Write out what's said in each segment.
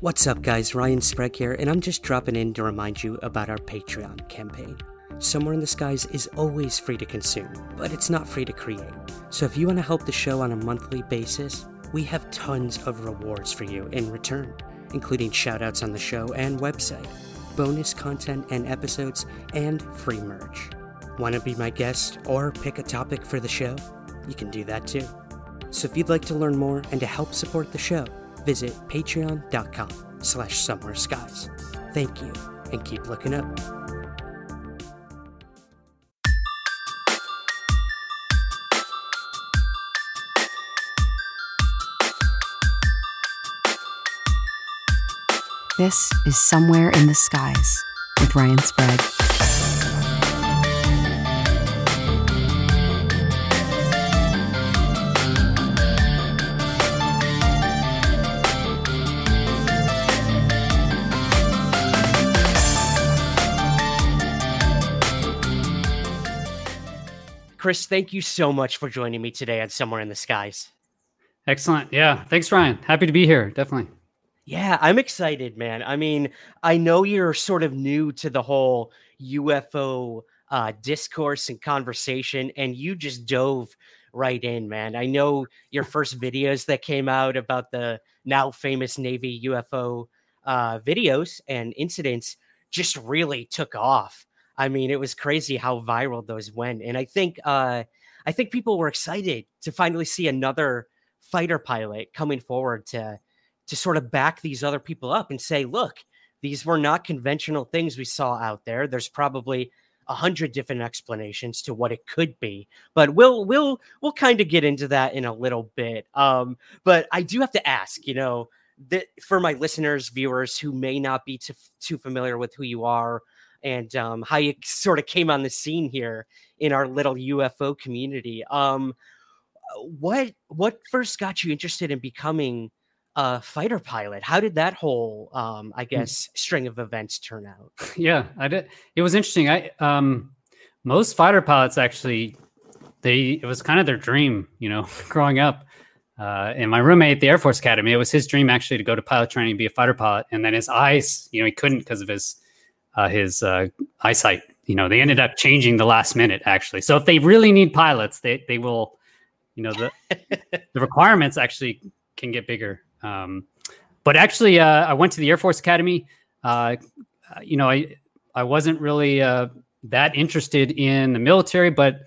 What's up, guys? Ryan Sprague here, and I'm just dropping in to remind you about our Patreon campaign. Somewhere in the Skies is always free to consume, but it's not free to create. So if you want to help the show on a monthly basis, we have tons of rewards for you in return, including shoutouts on the show and website, bonus content and episodes, and free merch. Want to be my guest or pick a topic for the show? You can do that too. So if you'd like to learn more and to help support the show, visit patreon.com slash somewhere skies. Thank you, and keep looking up. This is Somewhere in the Skies with Ryan Sprague. Chris, thank you so much for joining me today on Somewhere in the Skies. Excellent. Yeah. Thanks, Ryan. Happy to be here. Definitely. Yeah, I'm excited, man. I mean, I know you're sort of new to the whole UFO uh, discourse and conversation, and you just dove right in, man. I know your first videos that came out about the now famous Navy UFO uh, videos and incidents just really took off. I mean, it was crazy how viral those went, and I think uh, I think people were excited to finally see another fighter pilot coming forward to to sort of back these other people up and say, look, these were not conventional things we saw out there. There's probably a hundred different explanations to what it could be, but we'll we'll we'll kind of get into that in a little bit. Um, but I do have to ask, you know, that for my listeners, viewers who may not be too, too familiar with who you are and um, how you sort of came on the scene here in our little UFO community. Um, what what first got you interested in becoming a fighter pilot? How did that whole, um, I Hmm. guess, string of events turn out? Yeah, I did. It was interesting. I um, most fighter pilots actually, they it was kind of their dream, you know, growing up. Uh, and my roommate at the Air Force Academy, it was his dream actually to go to pilot training and be a fighter pilot. And then his eyes, you know, he couldn't because of his uh, his uh, eyesight. You know, they ended up changing the last minute actually. So if they really need pilots, they they will, you know, the the requirements actually can get bigger. Um, but actually, uh, I went to the Air Force Academy. Uh, you know, I I wasn't really uh, that interested in the military, but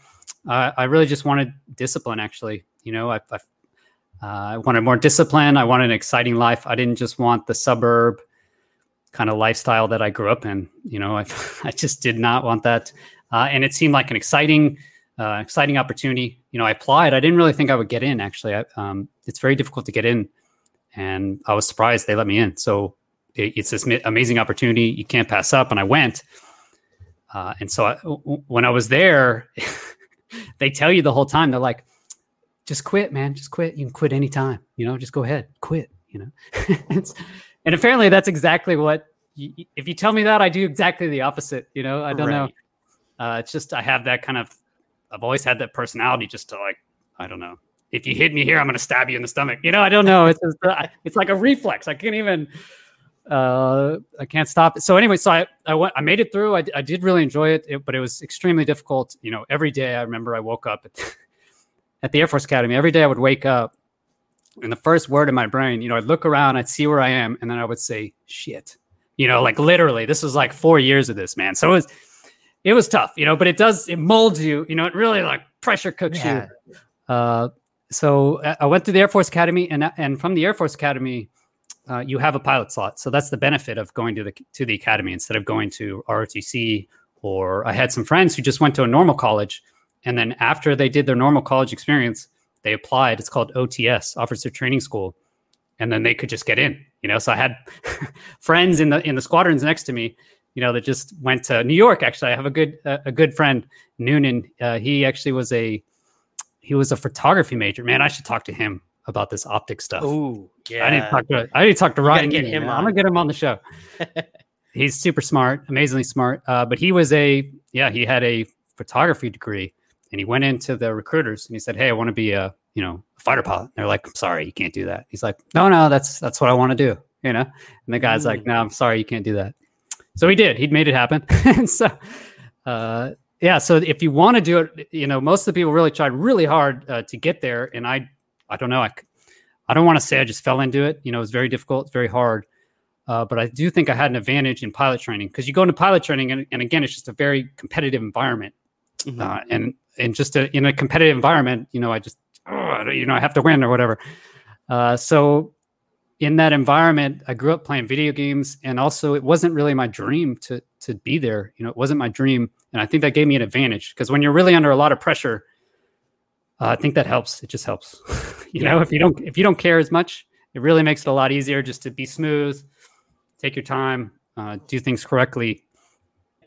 uh, I really just wanted discipline. Actually, you know, I I, uh, I wanted more discipline. I wanted an exciting life. I didn't just want the suburb kind of lifestyle that I grew up in. You know, I I just did not want that, uh, and it seemed like an exciting. Uh, exciting opportunity. You know, I applied. I didn't really think I would get in. Actually, I, um, it's very difficult to get in, and I was surprised they let me in. So it, it's this amazing opportunity you can't pass up. And I went. Uh, and so I, w- when I was there, they tell you the whole time, they're like, just quit, man. Just quit. You can quit anytime. You know, just go ahead, quit. You know, and apparently that's exactly what. You, if you tell me that, I do exactly the opposite. You know, I don't know. Uh, it's just I have that kind of. I've always had that personality, just to like, I don't know. If you hit me here, I'm going to stab you in the stomach. You know, I don't know. It's just, uh, it's like a reflex. I can't even. Uh, I can't stop it. So anyway, so I I went. I made it through. I, I did really enjoy it, it, but it was extremely difficult. You know, every day I remember I woke up at, at the Air Force Academy. Every day I would wake up, and the first word in my brain, you know, I'd look around, I'd see where I am, and then I would say, "Shit." You know, like literally, this was like four years of this, man. So it was, it was tough, you know, but it does, it molds you, you know, it really like pressure cooks Yeah. you. Uh, so I- I went to the Air Force Academy, and and from the Air Force Academy, uh, you have a pilot slot. So that's the benefit of going to the to the academy instead of going to ROTC. Or I had some friends who just went to a normal college, and then after they did their normal college experience, they applied. It's called OTS, Officer Training School, and then they could just get in. You know, so I had friends in the in the squadrons next to me. You know, that just went to New York. Actually, I have a good uh, a good friend Noonan. Uh, he actually was a he was a photography major. Man, I should talk to him about this optic stuff. Oh, yeah. I need to talk to I need to talk to Ryan. get him. I'm gonna get him on the show. He's super smart, amazingly smart. Uh, but he was a yeah, he had a photography degree, and he went into the recruiters and he said, "Hey, I want to be a you know a fighter pilot." And they're like, "I'm sorry, you can't do that." He's like, "No, no, that's that's what I want to do," you know. And the guy's like, Mm. "No, I'm sorry, you can't do that." So he did. He'd made it happen. and so, uh, yeah. So if you want to do it, you know, most of the people really tried really hard uh, to get there, and I, I don't know, I, I don't want to say I just fell into it. You know, it was very difficult, it's very hard. Uh, but I do think I had an advantage in pilot training because you go into pilot training, and, and again, it's just a very competitive environment. Mhm. Uh, and and just a, in a competitive environment, you know, I just oh, you know I have to win or whatever. Uh, so in that environment, I grew up playing video games, and also it wasn't really my dream to to be there. You know, it wasn't my dream, and I think that gave me an advantage because when you're really under a lot of pressure, uh, I think that helps. It just helps. you know, if you don't if you don't care as much, it really makes it a lot easier just to be smooth, take your time, uh, do things correctly.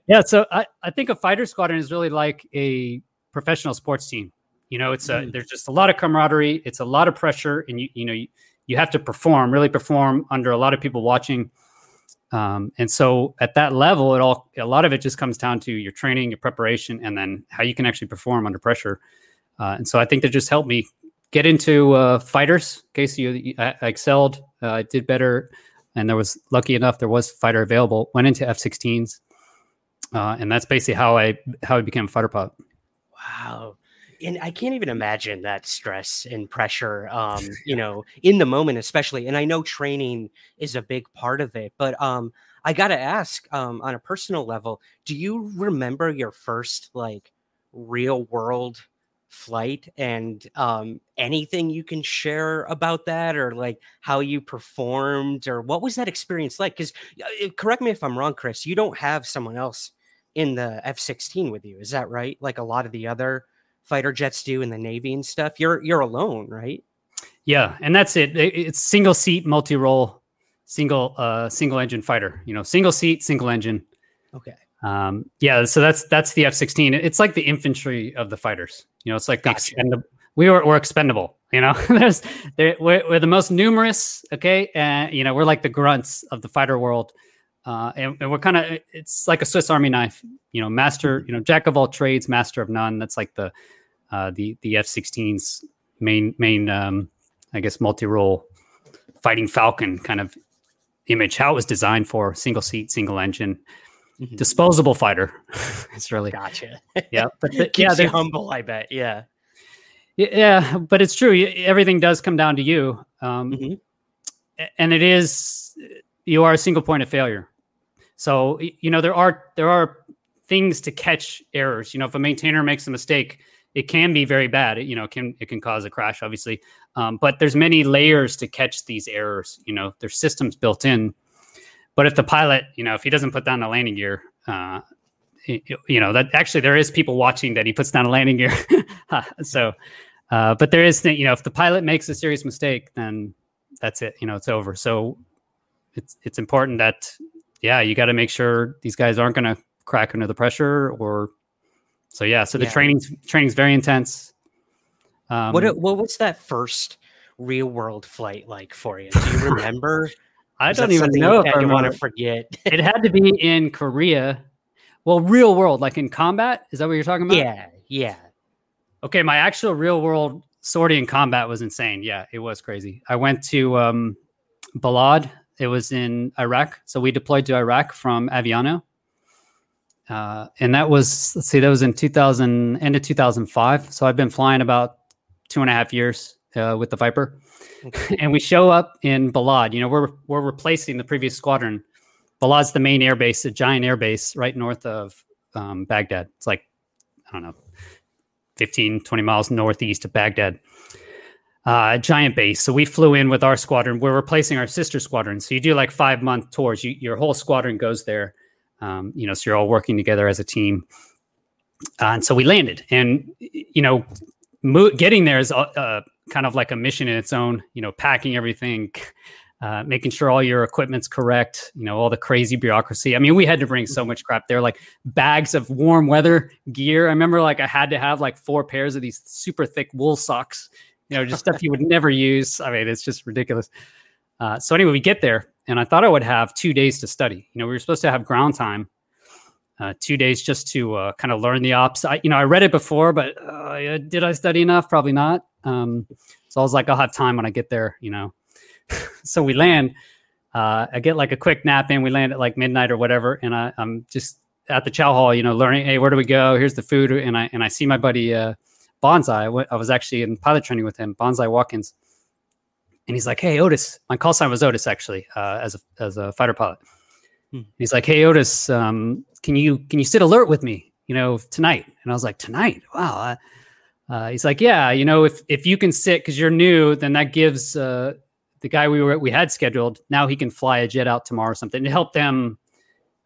Yeah, so I, I think a fighter squadron is really like a professional sports team. You know, it's a Mm. there's just a lot of camaraderie, it's a lot of pressure, and you you know you, you have to perform, really perform under a lot of people watching. Um, and so at that level, it all a lot of it just comes down to your training, your preparation, and then how you can actually perform under pressure. Uh, and so I think that just helped me get into uh, fighters. Casey, you, I, I excelled, uh, I did better, and there was lucky enough there was fighter available. Went into F-16s, uh, and that's basically how I how I became a fighter pilot. Wow. And I can't even imagine that stress and pressure, um, you know, in the moment, especially. And I know training is a big part of it, but um, I got to ask um, on a personal level, do you remember your first like real world flight and um, anything you can share about that or like how you performed or what was that experience like? Because correct me if I'm wrong, Chris, you don't have someone else in the F 16 with you. Is that right? Like a lot of the other fighter jets do in the Navy and stuff. You're you're alone, right? Yeah, and that's it. It- It's single seat, multi role, single uh, single engine fighter. You know, single seat, single engine. Okay. Um, yeah, so that's that's the F sixteen. It's like the infantry of the fighters. You know, it's like the Gotcha. expendable. We were we're expendable. You know, there's we're, we're the most numerous. Okay, and you know we're like the grunts of the fighter world, uh, and, and we're kind of it's like a Swiss Army knife. You know, master. You know, jack of all trades, master of none. That's like the uh, the the F 16's main main um, I guess multi role fighting Falcon kind of image. How it was designed for single seat, single engine Mhm. disposable fighter. it's really Gotcha. yeah, but the- yeah, there's- humble, I bet. Yeah. yeah, but it's true. Everything does come down to you, um, Mhm. and it is you are a single point of failure. So you know there are there are things to catch errors. You know, if a maintainer makes a mistake, it can be very bad. It, you know, it can it can cause a crash, obviously. Um, but there's many layers to catch these errors. You know, there's systems built in. But if the pilot, you know, if he doesn't put down the landing gear, uh, you know that actually there is people watching that he puts down a landing gear. so, uh, but there is, you know, if the pilot makes a serious mistake, then that's it. You know, it's over. So it's it's important that yeah, you got to make sure these guys aren't going to crack under the pressure or. So yeah, so the Yeah. training's training's very intense. Um, what what was that first real world flight like for you? Do you remember? I don't even know if I want to forget. it had to be in Korea. Well, real world, like in combat. Is that what you're talking about? yeah, yeah. Okay, my actual real world sortie in combat was insane. Yeah, it was crazy. I went to um, Balad. It was in Iraq. So we deployed to Iraq from Aviano. Uh, and that was, let's see, that was in 2000, end of 2005. So I've been flying about two and a half years uh, with the Viper. Okay. and we show up in Balad. You know, we're, we're replacing the previous squadron. Balad's the main air base, a giant air base right north of um, Baghdad. It's like, I don't know, 15, 20 miles northeast of Baghdad. Uh, giant base. So we flew in with our squadron. We're replacing our sister squadron. So you do like five month tours. You, your whole squadron goes there. Um, you know, so you're all working together as a team. Uh, and so we landed, and you know, mo- getting there is uh, uh, kind of like a mission in its own. You know, packing everything, uh, making sure all your equipment's correct. You know, all the crazy bureaucracy. I mean, we had to bring so much crap there, like bags of warm weather gear. I remember like I had to have like four pairs of these super thick wool socks. You know, just stuff you would never use. I mean, it's just ridiculous. Uh, so anyway, we get there, and I thought I would have two days to study. You know, we were supposed to have ground time, uh, two days just to uh, kind of learn the ops. I, you know, I read it before, but uh, did I study enough? Probably not. Um, so I was like, I'll have time when I get there. You know, so we land. Uh, I get like a quick nap in. We land at like midnight or whatever, and I, I'm just at the chow hall. You know, learning. Hey, where do we go? Here's the food, and I and I see my buddy uh, Bonsai. I, went, I was actually in pilot training with him, Bonsai Watkins and he's like, "Hey, Otis." My call sign was Otis actually, uh, as a as a fighter pilot. Hmm. He's like, "Hey, Otis, um, can you can you sit alert with me? You know, tonight?" And I was like, "Tonight? Wow." Uh, he's like, "Yeah, you know, if if you can sit because you're new, then that gives uh, the guy we were we had scheduled now he can fly a jet out tomorrow or something to help them."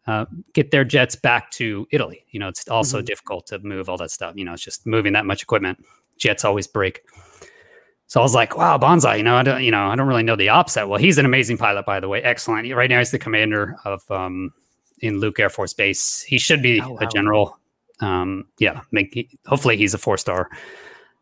Uh, get their jets back to Italy. You know, it's also mm-hmm. difficult to move all that stuff. You know, it's just moving that much equipment. Jets always break. So I was like, wow, Bonsai, you know, I don't, you know, I don't really know the ops that well. He's an amazing pilot, by the way. Excellent. Right now he's the commander of um in Luke Air Force Base. He should be oh, wow. a general. Um, yeah, make hopefully he's a four star.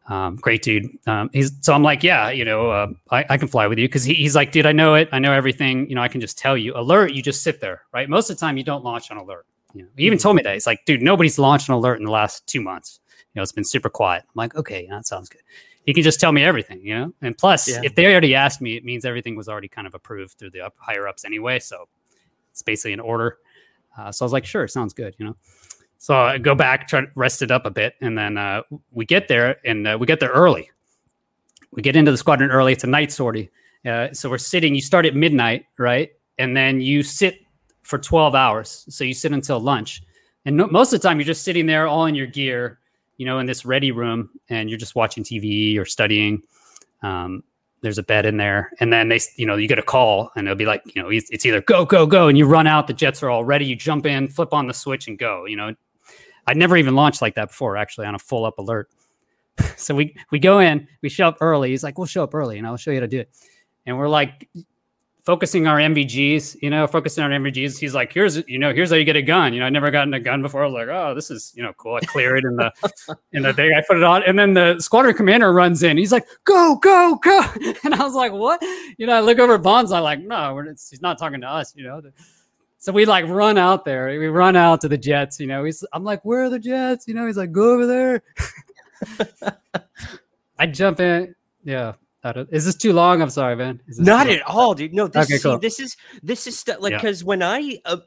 Um, great dude. Um, he's so I'm like, yeah, you know, uh, I, I can fly with you because he, he's like, dude, I know it. I know everything. You know, I can just tell you. Alert, you just sit there, right? Most of the time, you don't launch on alert. You know, he even told me that. He's like, dude, nobody's launched an alert in the last two months. You know, it's been super quiet. I'm like, okay, that sounds good he can just tell me everything, you know. And plus, yeah. if they already asked me, it means everything was already kind of approved through the up, higher ups anyway. So it's basically an order. Uh, so I was like, sure, sounds good, you know. So I go back, try to rest it up a bit, and then uh, we get there, and uh, we get there early. We get into the squadron early. It's a night sortie, uh, so we're sitting. You start at midnight, right, and then you sit for twelve hours. So you sit until lunch, and no, most of the time you're just sitting there, all in your gear you know, in this ready room and you're just watching TV or studying. Um, there's a bed in there, and then they, you know, you get a call, and it'll be like, you know, it's either go, go, go, and you run out. The jets are all ready. You jump in, flip on the switch, and go. You know, I'd never even launched like that before, actually, on a full up alert. so we we go in, we show up early. He's like, "We'll show up early, and I'll show you how to do it." And we're like, focusing our NVGs, you know, focusing on NVGs. He's like, here's, you know, here's how you get a gun. You know, I never gotten a gun before. I was like, oh, this is, you know, cool. I clear it in the, in the thing. I put it on, and then the squadron commander runs in. He's like, go, go, go, and I was like, what? You know, I look over at Bonds. I'm like, no, he's not talking to us. You know. So we like run out there. We run out to the jets. You know, he's. I'm like, where are the jets? You know, he's like, go over there. I jump in. Yeah, is this too long? I'm sorry, man. Not at all, dude. No, this, okay, cool. this is this is st- like because yeah. when I uh,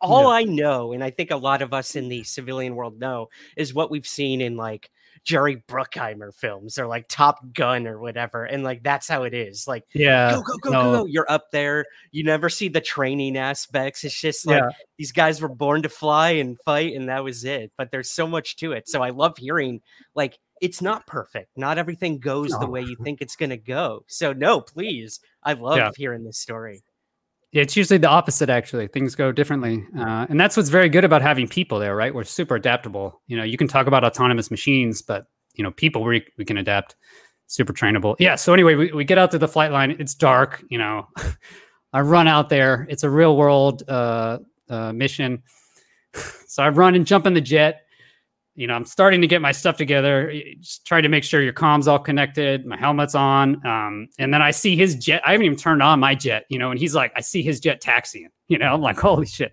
all yeah. I know, and I think a lot of us in the civilian world know, is what we've seen in like Jerry Bruckheimer films or like Top Gun or whatever. And like that's how it is. Like, yeah, go, go, go, no. go, go. You're up there. You never see the training aspects. It's just like yeah. these guys were born to fly and fight, and that was it. But there's so much to it. So I love hearing like it's not perfect. Not everything goes no. the way you think it's going to go. So no, please. I love yeah. hearing this story. It's usually the opposite. Actually, things go differently, uh, and that's what's very good about having people there. Right, we're super adaptable. You know, you can talk about autonomous machines, but you know, people we we can adapt. Super trainable. Yeah. So anyway, we, we get out to the flight line. It's dark. You know, I run out there. It's a real world uh, uh, mission. So I run and jump in the jet you know, I'm starting to get my stuff together, just trying to make sure your comms all connected, my helmet's on. Um, and then I see his jet. I haven't even turned on my jet, you know, and he's like, I see his jet taxiing, you know, I'm like, holy shit.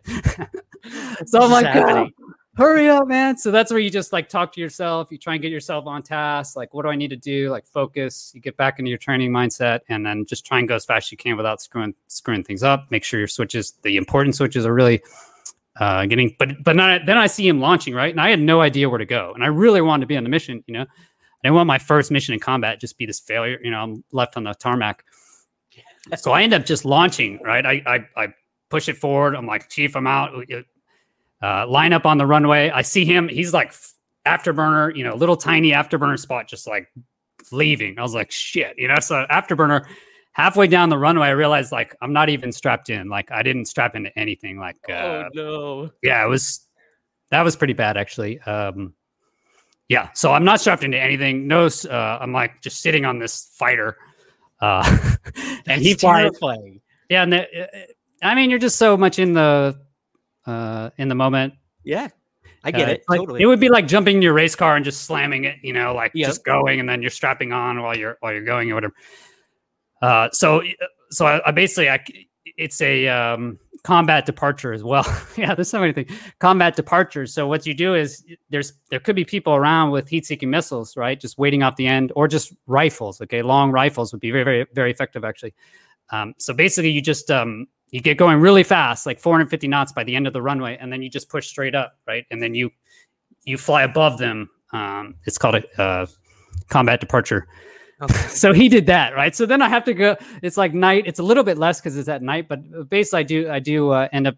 so I'm like, oh, hurry up, man. So that's where you just like talk to yourself. You try and get yourself on task. Like, what do I need to do? Like focus, you get back into your training mindset and then just try and go as fast as you can without screwing, screwing things up. Make sure your switches, the important switches are really uh, getting, but but not, then I see him launching right, and I had no idea where to go, and I really wanted to be on the mission. You know, I didn't want my first mission in combat just be this failure. You know, I'm left on the tarmac, so I end up just launching. Right, I I, I push it forward. I'm like, Chief, I'm out. Uh, line up on the runway. I see him. He's like afterburner. You know, little tiny afterburner spot, just like leaving. I was like, shit. You know, so afterburner halfway down the runway, I realized like I'm not even strapped in. Like I didn't strap into anything. Like, oh, uh, oh no, yeah, it was that was pretty bad actually. Um, Yeah, so I'm not strapped into anything. No, uh, I'm like just sitting on this fighter, uh, and he That's flies. terrifying. Yeah, and the, uh, I mean, you're just so much in the uh, in the moment. Yeah, I get Uh, it like, totally. It would be like jumping in your race car and just slamming it, you know, like Yep. just going, and then you're strapping on while you're while you're going or whatever. Uh, so so I, I basically I, it's a um, combat departure as well. yeah, there's so many things. Combat departures. So what you do is there's there could be people around with heat-seeking missiles, right? Just waiting off the end, or just rifles. Okay, long rifles would be very very very effective actually. Um, so basically, you just um, you get going really fast, like 450 knots by the end of the runway, and then you just push straight up, right? And then you you fly above them. Um, it's called a uh, combat departure. Okay. So he did that, right? So then I have to go. It's like night. It's a little bit less because it's at night, but basically I do I do uh, end up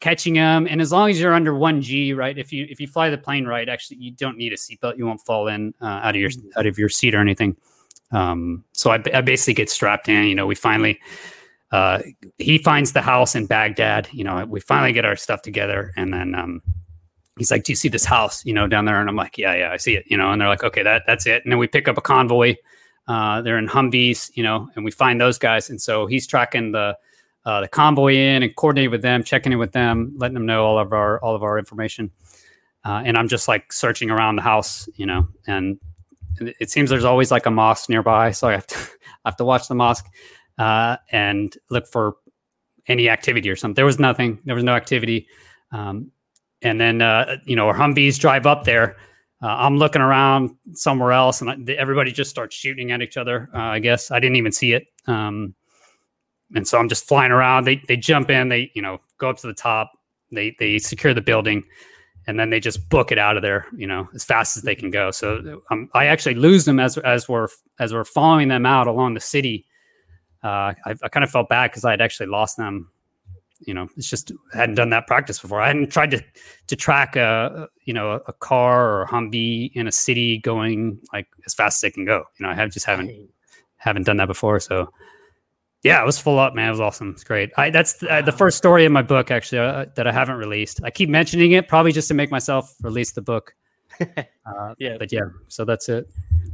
catching him. And as long as you're under one G, right? If you if you fly the plane right, actually you don't need a seatbelt. You won't fall in uh, out of your out of your seat or anything. Um, so I, I basically get strapped in. You know, we finally uh, he finds the house in Baghdad. You know, we finally get our stuff together, and then um, he's like, "Do you see this house? You know, down there?" And I'm like, "Yeah, yeah, I see it." You know, and they're like, "Okay, that that's it." And then we pick up a convoy. Uh, they're in Humvees, you know, and we find those guys. And so he's tracking the uh, the convoy in and coordinating with them, checking in with them, letting them know all of our all of our information. Uh, and I'm just like searching around the house, you know, and it seems there's always like a mosque nearby, so I have to I have to watch the mosque uh, and look for any activity or something. There was nothing. There was no activity. Um, and then uh, you know our Humvees drive up there. Uh, I'm looking around somewhere else, and I, everybody just starts shooting at each other. Uh, I guess I didn't even see it. Um, and so I'm just flying around. They they jump in. They you know go up to the top. They they secure the building, and then they just book it out of there. You know as fast as they can go. So um, I actually lose them as as we're as we're following them out along the city. Uh, I, I kind of felt bad because I had actually lost them you know it's just I hadn't done that practice before. I hadn't tried to to track a you know a, a car or a humvee in a city going like as fast as they can go. You know i have just haven't haven't done that before so yeah it was full up man. It was awesome. It's great. I that's the, uh, the first story in my book actually uh, that i haven't released. I keep mentioning it probably just to make myself release the book. Uh, Yeah. but yeah so that's it.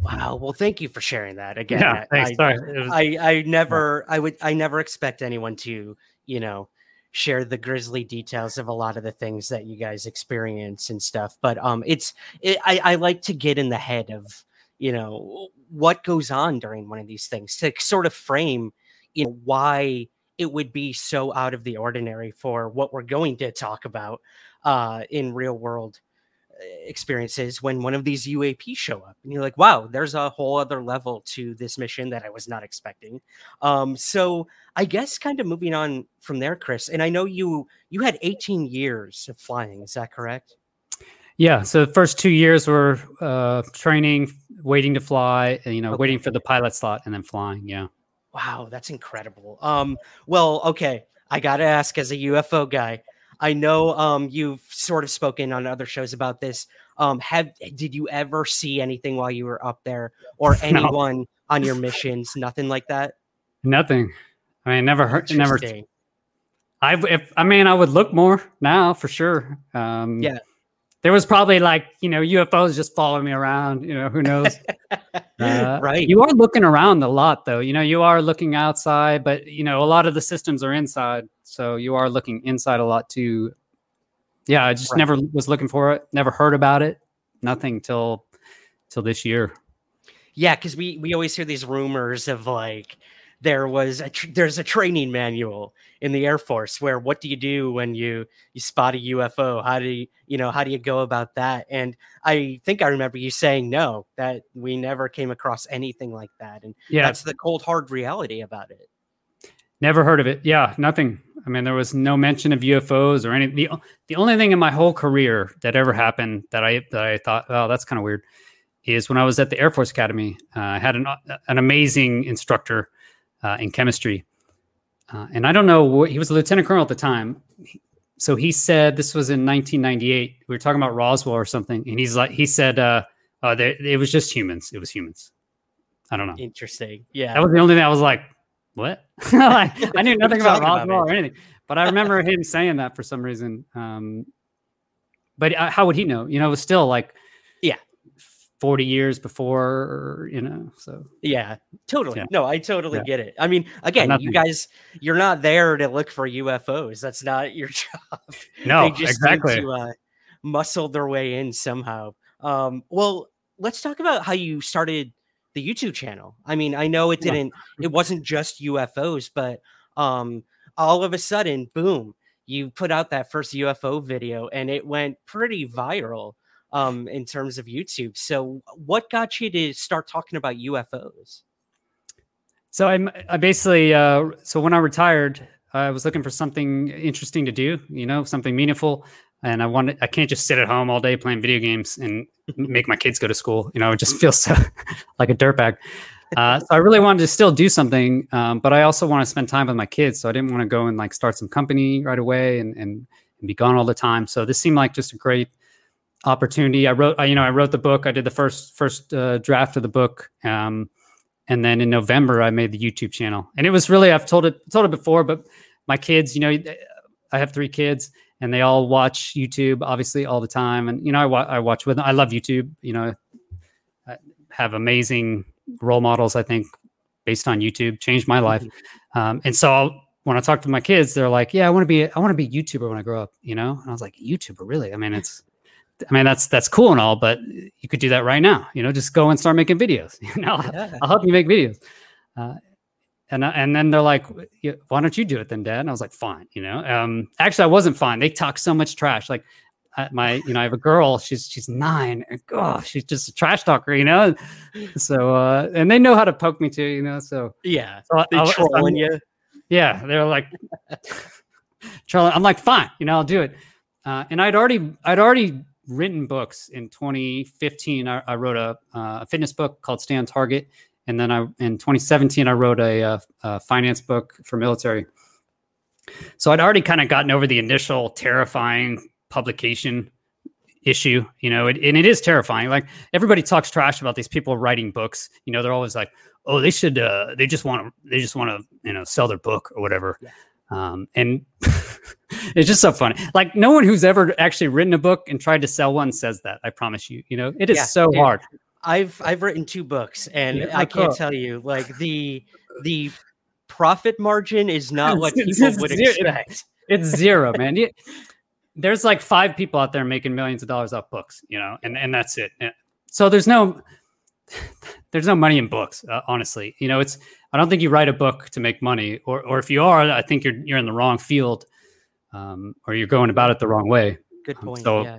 Wow. Well, thank you for sharing that again. yeah I- thanks. I, sorry. It was- I I never I would I never expect anyone to you know share the grisly details of a lot of the things that you guys experience and stuff. But um, it's it, I I like to get in the head of you know what goes on during one of these things to sort of frame you know why it would be so out of the ordinary for what we're going to talk about uh in real world experiences when one of these UAP show up and you're like, wow, there's a whole other level to this mission that I was not expecting. Um, so I guess kind of moving on from there, Chris, and I know you you had 18 years of flying, is that correct? Yeah. So the first two years were uh, training, waiting to fly, and, you know, Okay. waiting for the pilot slot and then flying. Yeah. Wow, that's incredible. Um, well, okay, I gotta ask as a UFO guy. I know um you've sort of spoken on other shows about this. Um, have did you ever see anything while you were up there, or anyone on your missions? Nothing like that. Nothing. I mean, never heard, never. I, if, I mean, I would look more now for sure. Um, Yeah. There was probably like, you know, UFOs just following me around, you know, who knows? Uh, right. You are looking around a lot, though. You know, you are looking outside, but you know, a lot of the systems are inside, so you are looking inside a lot too. Yeah, I just Right. never was looking for it. Never heard about it. Nothing till till this year. Yeah, because we we always hear these rumors of like there was a tr- there's a training manual in the Air Force where what do you do when you you spot a UFO? How do you you know how do you go about that? And I think I remember you saying no that we never came across anything like that, and Yeah, that's the cold hard reality about it. Never heard of it. Yeah, nothing. I mean, there was no mention of UFOs or any. The, the only thing in my whole career that ever happened that I that I thought, oh, that's kind of weird, is when I was at the Air Force Academy. Uh, I had an an amazing instructor uh, in chemistry, uh, and I don't know what he was a lieutenant colonel at the time. So he said this was in 1998. We were talking about Roswell or something, and he's like, he said, uh, uh, there, it was just humans. It was humans. I don't know. Interesting. Yeah. That was the only thing I was like, what? like, I knew nothing about Talking about Roswell or anything, but I remember him saying that for some reason. Um, but uh, how would he know? You know, it was still like. 40 years before, you know. So Yeah, totally. Yeah. No, I totally Yeah. get it. I mean, again, you guys, you're not there to look for UFOs. That's not your job. no, they just exactly. to uh, muscle their way in somehow. Um, well, let's talk about how you started the YouTube channel. I mean, I know it didn't, it wasn't just UFOs, but um, all of a sudden, boom, you put out that first UFO video and it went pretty viral um, in terms of YouTube. So, what got you to start talking about UFOs? So I'm I basically uh, so when I retired, I was looking for something interesting to do, you know, something meaningful, and I wanted I can't just sit at home all day playing video games and make my kids go to school. You know, it just feels so like a dirtbag. Uh, so I really wanted to still do something, um, but I also want to spend time with my kids. So I didn't want to go and like start some company right away and, and and be gone all the time. So this seemed like just a great opportunity. I wrote, I, you know, I wrote the book. I did the first first uh, draft of the book, um, and then in November I made the YouTube channel. And it was really I've told it told it before, but my kids, you know, I have three kids, and they all watch YouTube obviously all the time. And you know, I, wa- I watch with them. I love YouTube. You know, I have amazing role models. I think based on YouTube changed my life. Um, and so I'll, when I talk to my kids, they're like, "Yeah, I want to be, I want to be a YouTuber when I grow up." You know, and I was like, "YouTuber, really? I mean, it's, I mean, that's that's cool and all, but you could do that right now. You know, just go and start making videos. You know, Yeah. I'll help you make videos." Uh, and and then they're like, "Why don't you do it then, Dad?" And I was like, "Fine." You know, um, actually, I wasn't fine. They talk so much trash. Like uh, my, you know, I have a girl. She's she's nine. And, oh, she's just a trash talker. You know, so uh, and they know how to poke me too. You know, so Yeah, so I- they I was- trolling you. yeah, they're like, Charlie. I'm like, fine, you know, I'll do it. Uh, and I'd already, I'd already written books in 2015. I, I wrote a, uh, a fitness book called Stay on Target, and then I, in 2017, I wrote a, uh a finance book for military. So I'd already kind of gotten over the initial terrifying publication issue, you know, it, and it is terrifying. Like everybody talks trash about these people writing books. You know, they're always like, oh, they should, uh, they just want to, they just want to, you know, sell their book or whatever. Um, and it's just so funny. Like no one who's ever actually written a book and tried to sell one says that. I promise you. You know, it is Yeah, so hard. I've I've written two books, and Yeah, I can't cool. tell you like the the profit margin is not what people it's would zero. expect. It's zero, man. You- there's like five people out there making millions of dollars off books, you know, and and that's it. So there's no there's no money in books, uh, honestly. You know, it's I don't think you write a book to make money, or or if you are, I think you're you're in the wrong field, um, or you're going about it the wrong way. Good Um, point. so- yeah.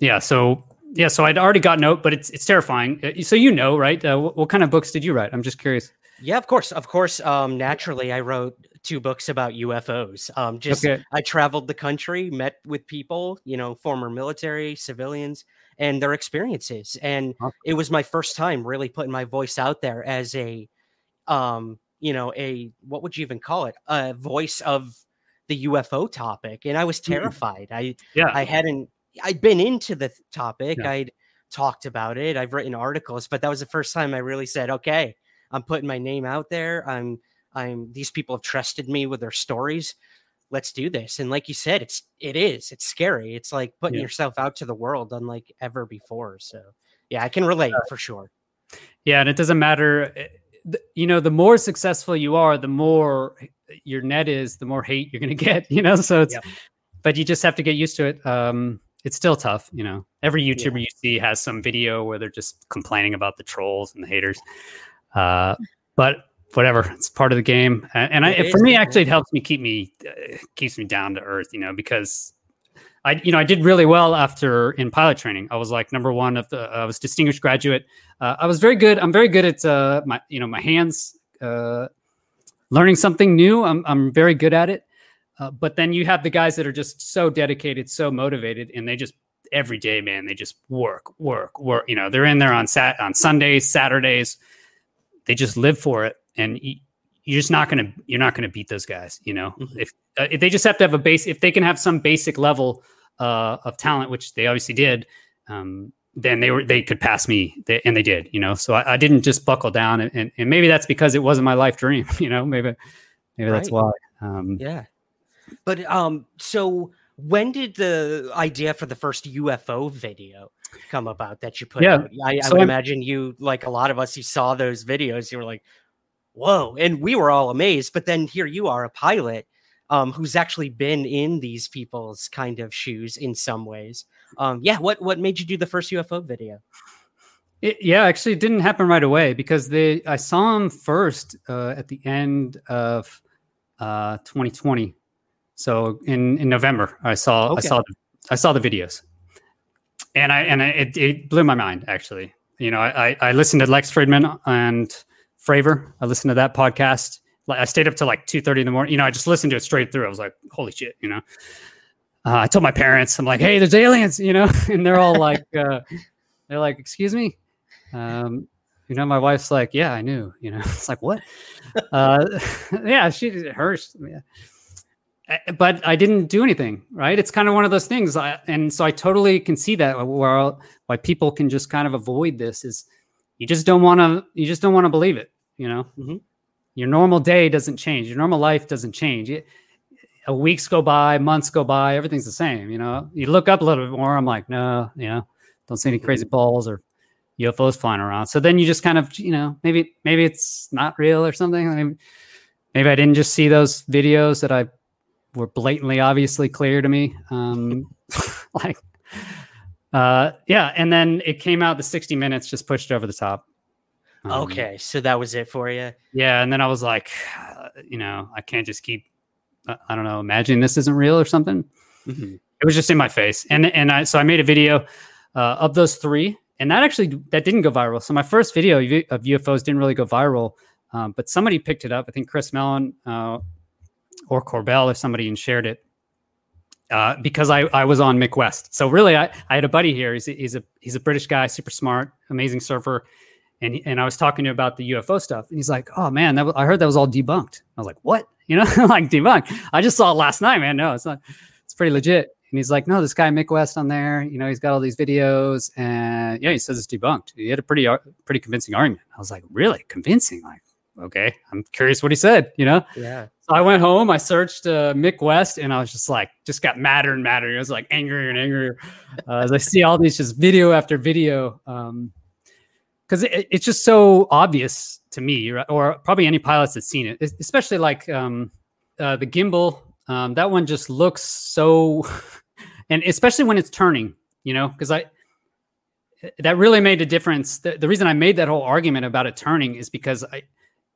Yeah. So yeah. So I'd already gotten out, but it's it's terrifying. Uh, So you know, right? Uh, what, what kind of books did you write? I'm just curious. Yeah, of course, of course. Um, naturally, I wrote two books about UFOs. Um, just Okay. I traveled the country, met with people, you know, former military, civilians, and their experiences, and it was my first time really putting my voice out there as a, um, you know, a what would you even call it? A voice of the UFO topic, and I was Mm. terrified. I Yeah. I hadn't I'd been into the topic. Yeah. I'd talked about it. I've written articles, but that was the first time I really said, "Okay, I'm putting my name out there. I'm I'm these people have trusted me with their stories. Let's do this." And like you said, it's it is. It's scary. It's like putting Yeah. yourself out to the world unlike ever before. So, yeah, I can relate for sure. Yeah, and it doesn't matter. eh, You know, the more successful you are, the more your net is, the more hate you're going to get. You know, so it's, Yep. but you just have to get used to it. Um, it's still tough. You know, every YouTuber you see has some video where they're just complaining about the trolls and the haters. Uh, but whatever, it's part of the game. A- And, I, It for me, actually, it helps me keep me uh, keeps me down to earth. You know, because I, you know, I did really well after in pilot training. I was like number one of the. I was distinguished graduate. Uh, I was very good. I'm very good at uh, my, you know, my hands. Uh, learning something new. I'm I'm very good at it. Uh, but then you have the guys that are just so dedicated, so motivated, and they just every day, man, they just work, work, work. You know, they're in there on sat on Sundays, Saturdays. They just live for it, and you, you're just not gonna you're not gonna beat those guys. You know, Mhm. if, uh, if they just have to have a base, if they can have some basic level uh, of talent, which they obviously did, um, then they were they could pass me, they, and they did. You know, so I, I didn't just buckle down, and, and, and maybe that's because it wasn't my life dream. You know, maybe maybe that's why. Um, Yeah. But um so when did the idea for the first UFO video come about that you put Yeah, out? I, I so would I'm- imagine you, like a lot of us, you saw those videos, you were like, "Whoa!" And we were all amazed. But then here you are, a pilot, um, who's actually been in these people's kind of shoes in some ways. Um, yeah, what what made you do the first UFO video? It, yeah, actually, it didn't happen right away because they I saw him first uh, at the end of uh, 2020. So in in November, I saw Okay. I saw the, I saw the videos, and I and I, it, it blew my mind. Actually, you know, I, I I listened to Lex Fridman and Fravor. I listened to that podcast. I stayed up till like two thirty in the morning. You know, I just listened to it straight through. I was like, holy shit, you know. Uh, I told my parents, I'm like, hey, there's aliens, you know, and they're all like, uh, they're like, excuse me, um, you know, my wife's like, yeah, I knew, you know, it's like, what? uh, yeah, she, hers, yeah. But I didn't do anything, right? It's kind of one of those things. I, and so I totally can see that where why people can just kind of avoid this is you just don't want to, you just don't want to believe it, you know? Mhm. Your normal day doesn't change. Your normal life doesn't change. It, uh, weeks go by, months go by, everything's the same. You know, you look up a little bit more. I'm like, no, you know, don't see any crazy balls or UFOs flying around. So then you just kind of, you know, maybe maybe it's not real or something. Maybe, maybe I didn't just see those videos that I were blatantly, obviously clear to me. Um, like, uh, yeah, and then it came out. The 60 minutes just pushed over the top. Um, Okay, so that was it for you. yeah, and then I was like, uh, you know, I can't just keep, uh, I don't know, imagining this isn't real or something. Mhm. It was just in my face, and and I so I made a video uh, of those three, and that actually that didn't go viral. So my first video of of UFOs didn't really go viral, um, but somebody picked it up. I think Chris Mellon uh, or Corbell or somebody and shared it. Uh, because I, I was on Mick West. So really I, I had a buddy here. He's a, he's a he's a British guy, super smart, amazing surfer and and I was talking to him about the UFO stuff, and he's like, "Oh man, was, I heard that was all debunked." I was like, "What? You know, like debunked? I just saw it last night, man. No, it's not. It's pretty legit." And he's like, "No, this guy Mick West on there, you know, he's got all these videos, and yeah, he says it's debunked. He had a pretty pretty convincing argument." I was like, "Really convincing? Like, okay, I'm curious what he said, you know." Yeah. So I went home, I searched uh, Mick West, and I was just like, just got madder and madder. I was like angrier and angrier uh, as I see all these just video after video. Um, because it, it's just so obvious to me, right? or probably any pilots that's seen it, es- especially like um, uh, the gimbal. Um, that one just looks so, and especially when it's turning, you know, because I that really made a difference. The, the reason I made that whole argument about it turning is because I,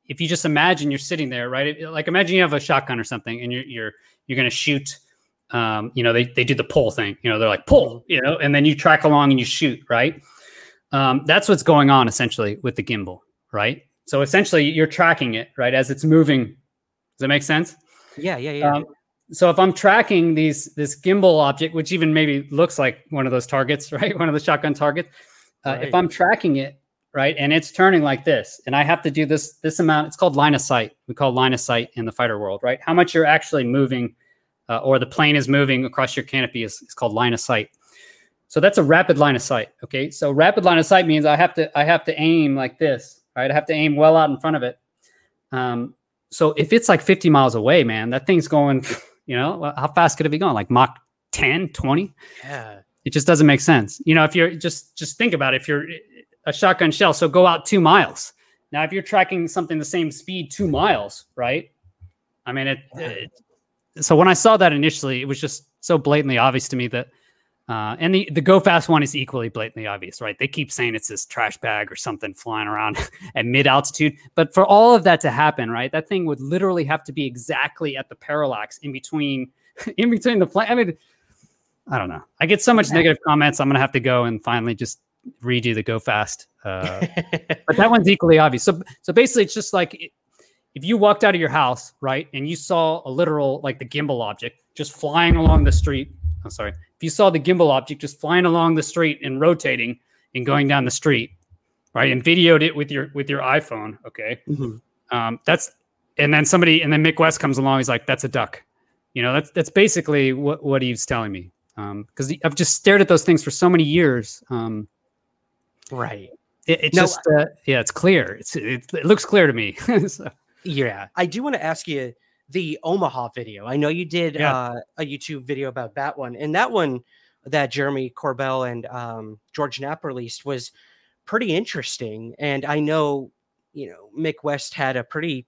if you just imagine you're sitting there, right? Like imagine you have a shotgun or something, and you're you're you're going to shoot. Um, you know, they they do the pull thing. You know, they're like pull, you know, and then you track along and you shoot, right? Um, that's what's going on essentially with the gimbal, right? So essentially, you're tracking it, right, as it's moving. Does that make sense? Yeah, yeah, yeah. Um, so if I'm tracking these this gimbal object, which even maybe looks like one of those targets, right, one of the shotgun targets, uh, if I'm tracking it, right, and it's turning like this, and I have to do this this amount, it's called line of sight. We call line of sight in the fighter world, right? How much you're actually moving, uh, or the plane is moving across your canopy is, is called line of sight. So that's a rapid line of sight. Okay, so rapid line of sight means I have to I have to aim like this, right? I have to aim well out in front of it. Um, so if it's like 50 miles away, man, that thing's going, you know, well, how fast could it be going? Like Mach 10, 20? yeah. It just doesn't make sense. You know, if you're just just think about it, if you're a shotgun shell, so go out two miles. Now, if you're tracking something the same speed, two miles, right? I mean, it, it so when I saw that initially, it was just so blatantly obvious to me that uh, and the, the go fast one is equally blatantly obvious, right? They keep saying it's this trash bag or something flying around at mid altitude. But for all of that to happen, right, that thing would literally have to be exactly at the parallax in between, in between the plane. I mean, I don't know. I get so much negative comments. I'm gonna have to go and finally just redo the go fast. Uh, but that one's equally obvious. So, so basically, it's just like if you walked out of your house, right, and you saw a literal like the gimbal object just flying along the street. I'm sorry. If you saw the gimbal object just flying along the street and rotating and going down the street, right, and videoed it with your with your iPhone, okay, Mhm. um, that's and then somebody and then Mick West comes along. He's like, "That's a duck." You know, that's that's basically what what he's telling me. Because I've just stared at those things for so many years. Um, Right. it, it's No, just uh, yeah, it's clear. It's it, it looks clear to me. So- Yeah. I do want to ask you the Omaha video. I know you did Yeah. uh, a YouTube video about that one, and that one that Jeremy Corbell and um, George Knapp released was pretty interesting. And I know, you know, Mick West had a pretty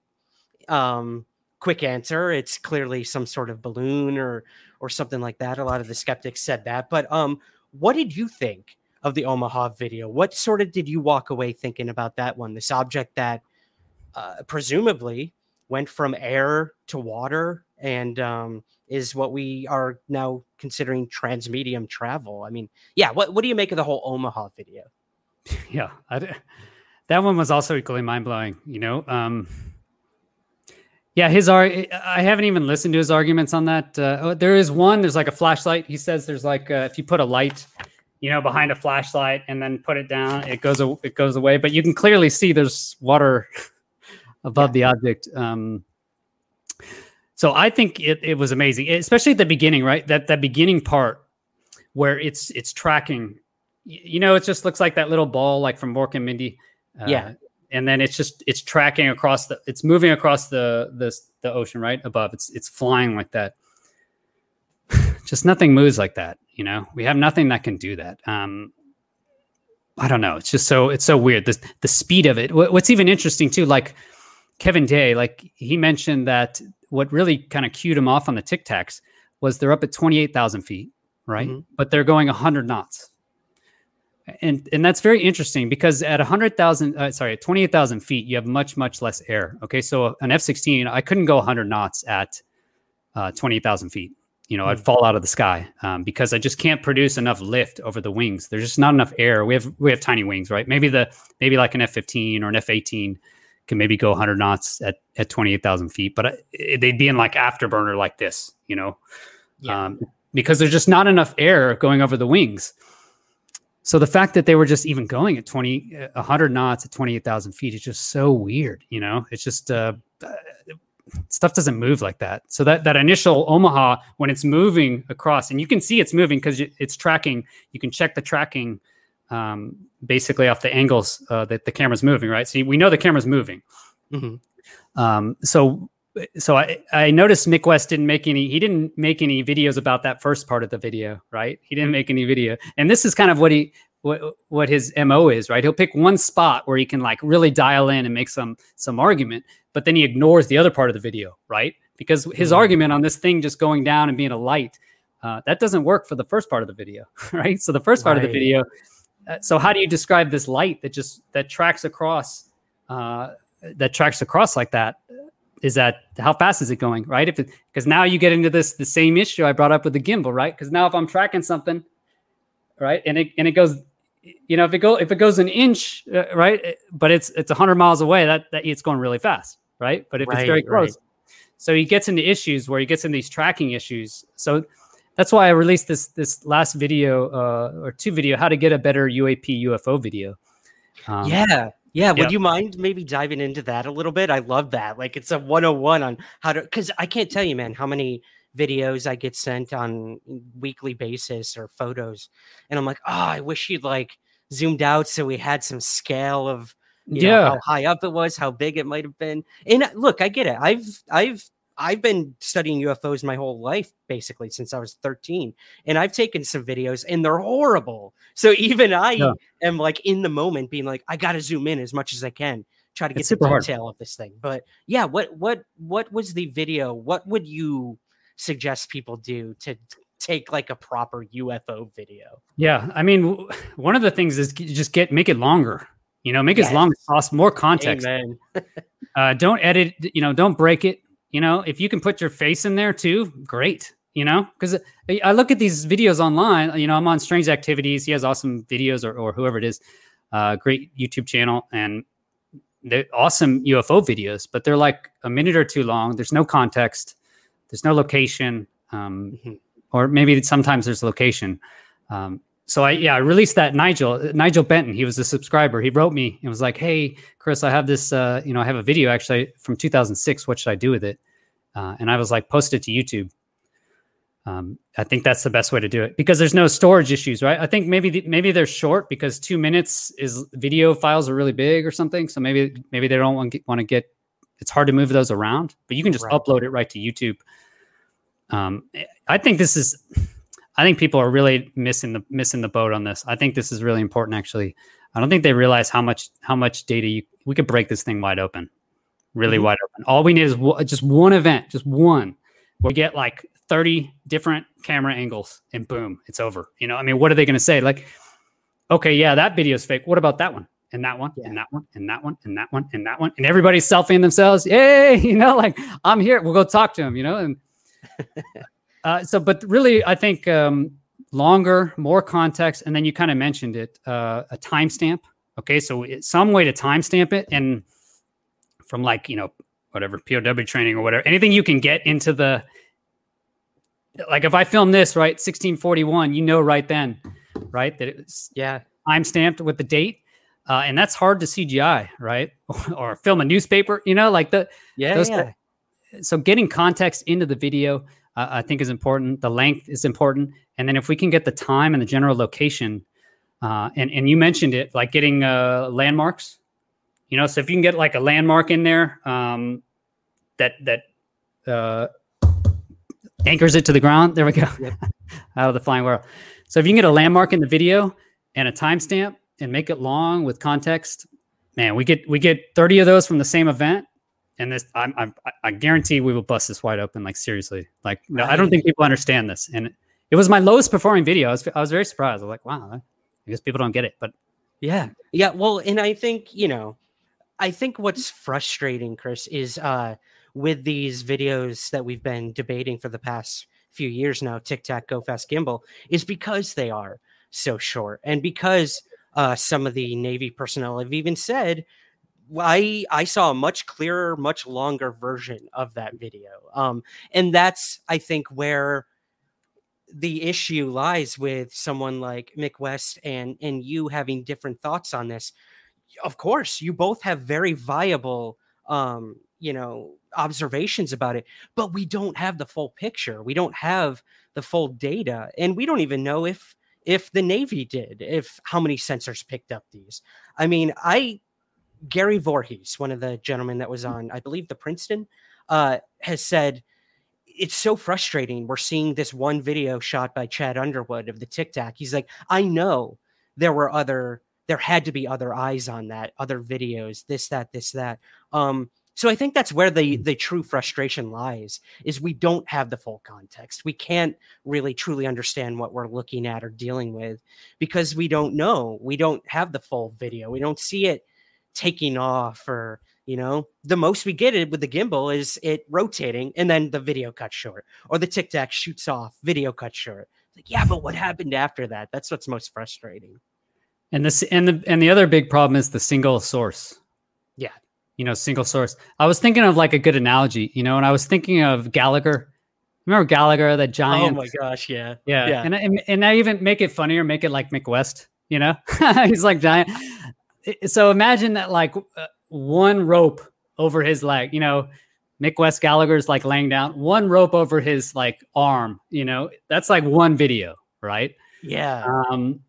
um, quick answer. It's clearly some sort of balloon or or something like that. A lot of the skeptics said that. But um, what did you think of the Omaha video? What sort of did you walk away thinking about that one? This object that uh, presumably went from air to water and um, is what we are now considering transmedium travel. I mean, yeah. What what do you make of the whole Omaha video? yeah I that one was also equally mind-blowing you know um yeah his ar- i haven't even listened to his arguments on that uh, oh, there is one there's like a flashlight he says there's like uh, if you put a light you know behind a flashlight and then put it down it goes a- it goes away but you can clearly see there's water above the object um so i think it, it was amazing especially at the beginning right that that beginning part where it's it's tracking you know, it just looks like that little ball, like from Mork and Mindy. Uh, Yeah. And then it's just it's tracking across the it's moving across the the the ocean right above. It's it's flying like that. just nothing moves like that. You know, we have nothing that can do that. Um, I don't know. It's just so it's so weird. The the speed of it. What's even interesting too, like Kevin Day, like he mentioned that what really kind of cued him off on the Tic Tacs was they're up at twenty eight thousand feet, right? Mhm. But they're going hundred knots and and that's very interesting because at 100,000 uh, sorry at 28,000 feet you have much much less air okay so an F16 I couldn't go 100 knots at uh, 28,000 feet you know I'd fall out of the sky um, because I just can't produce enough lift over the wings there's just not enough air we have we have tiny wings right maybe the maybe like an F15 or an F18 can maybe go 100 knots at at 28,000 feet but I, they'd be in like afterburner like this you know Yeah. um, because there's just not enough air going over the wings. So the fact that they were just even going at 20, uh, 100 knots at 28,000 feet is just so weird. You know, it's just, uh, uh, stuff doesn't move like that. So that, that initial Omaha, when it's moving across and you can see it's moving because it's tracking, you can check the tracking, um, basically off the angles, uh, that the camera's moving, right? So we know the camera's moving. Mhm. Um, so so I, I noticed Mick West didn't make any he didn't make any videos about that first part of the video, right? He didn't make any video. And this is kind of what he what what his MO is, right? He'll pick one spot where he can like really dial in and make some some argument, but then he ignores the other part of the video, right? Because his Mhm. argument on this thing just going down and being a light, uh, that doesn't work for the first part of the video, right? So the first part of the video. Uh, so how do you describe this light that just that tracks across uh, that tracks across like that? is that how fast is it going right if because now you get into this the same issue i brought up with the gimbal right because now if i'm tracking something right and it and it goes you know if it go if it goes an inch uh, right but it's it's 100 miles away that, that it's going really fast right but if it's very Right, right. close so he gets into issues where he gets in these tracking issues so that's why i released this this last video uh, or two video how to get a better uap ufo video um, yeah. Yeah. Would yeah. you mind maybe diving into that a little bit? I love that. Like it's a 101 on how to, because I can't tell you, man, how many videos I get sent on weekly basis or photos. And I'm like, oh, I wish you'd like zoomed out so we had some scale of, you know, Yeah. how high up it was, how big it might have been. And uh, look, I get it. I've, I've, I've been studying UFOs my whole life, basically since I was 13, and I've taken some videos, and they're horrible. So even I Yeah. am like in the moment, being like, I got to zoom in as much as I can, try to get It's the super hard. detail of this thing. But yeah, what what what was the video? What would you suggest people do to take like a proper UFO video? Yeah, I mean, one of the things is just get make it longer. You know, make it as long as possible, more context. Uh, don't edit. You know, don't break it. You know, if you can put your face in there too, great. You know, because I look at these videos online. You know, I'm on Strange Activities. He has awesome videos, or, or whoever it is, uh, great YouTube channel, and they're awesome UFO videos. But they're like a minute or two long. There's no context. There's no location. Um, Mhm. or maybe sometimes there's location. Um, so I yeah I released that Nigel Nigel Benton. He was a subscriber. He wrote me and was like, "Hey Chris, I have this uh, you know I have a video actually from 2006. What should I do with it?" Uh, and I was like, "Post it to YouTube." Um, I think that's the best way to do it because there's no storage issues, right? I think maybe the, maybe they're short because two minutes is video files are really big or something. So maybe maybe they don't want want to get it's hard to move those around, but you can just Right. upload it right to YouTube. Um, I think this is, I think people are really missing the missing the boat on this. I think this is really important. Actually, I don't think they realize how much how much data you we could break this thing wide open, really Mhm. wide open. All we need is wo- just one event, just one. We get like thirty different camera angles, and boom, it's over. You know, I mean, what are they going to say? Like, okay, yeah, that video is fake. What about that one? And that one, and that one, and that one, and that one, and that one, and everybody's selfieing themselves. Yay! You know, like I'm here. We'll go talk to him. You know, and uh, so, but really, I think um, longer, more context, and then you kind of mentioned it, uh, a timestamp. Okay, so it's some way to timestamp it, and from like you know whatever POW training or whatever, anything you can get into the like if I film this right, 1641, you know right then, right that it's Yeah. time stamped with the date. Uh, and that's hard to CGI, right? or film a newspaper, you know, like the Yeah. Yeah. so getting context into the video uh, i think is important. The length is important. And then if we can get the time and the general location uh, and, and you mentioned it like getting uh, landmarks. You know so if you can get like a landmark in there um, that that uh, anchors it to the ground there we go. Yep. out of the flying world. So if you can get a landmark in the video and a timestamp and make it long with context man we get we get 30 of those from the same event and this I'm, I'm I- guarantee we will bust this wide open like seriously like no i don't think people understand this and it was my lowest performing video i was, I was very surprised i was like wow i guess people don't get it but Yeah. Yeah. Well, and I think, you know, I think what's frustrating, Chris, is uh with these videos that we've been debating for the past few years now, Tic Tac, Go Fast Gimbal, is because they are so short. And because uh some of the Navy personnel have even said I I saw a much clearer, much longer version of that video. Um, and that's I think where the issue lies with someone like Mick West and and you having different thoughts on this. Of course, you both have very viable um, you know, observations about it, but we don't have the full picture. We don't have the full data, and we don't even know if if the Navy did, if how many sensors picked up these. I mean, I Gary Voorhis, one of the gentlemen that was on, I believe, the Princeton, uh, has said it's so frustrating. We're seeing this one video shot by Chad Underwood of the Tic Tac. He's like, I know there were other, there had to be other eyes on that, other videos, this, that, this, that. Um, so I think that's where the the true frustration lies is we don't have the full context. We can't really truly understand what we're looking at or dealing with because we don't know. We don't have the full video. We don't see it taking off or you know the most we get it with the gimbal is it rotating and then the video cuts short or the tic tac shoots off video cuts short like yeah but what happened after that that's what's most frustrating And this and the and the other big problem is the single source. Yeah. You know, single source. I was thinking of like a good analogy, you know, and I was thinking of Gallagher. Remember Gallagher, that oh giant? oh my gosh yeah Yeah. yeah. And, and and I even make it funnier, make it like Mick West, you know? He's like giant. So imagine that like uh, one rope over his leg, you know, Mick West Gallagher's like laying down, one rope over his like arm, you know, that's like one video, right? yeah um,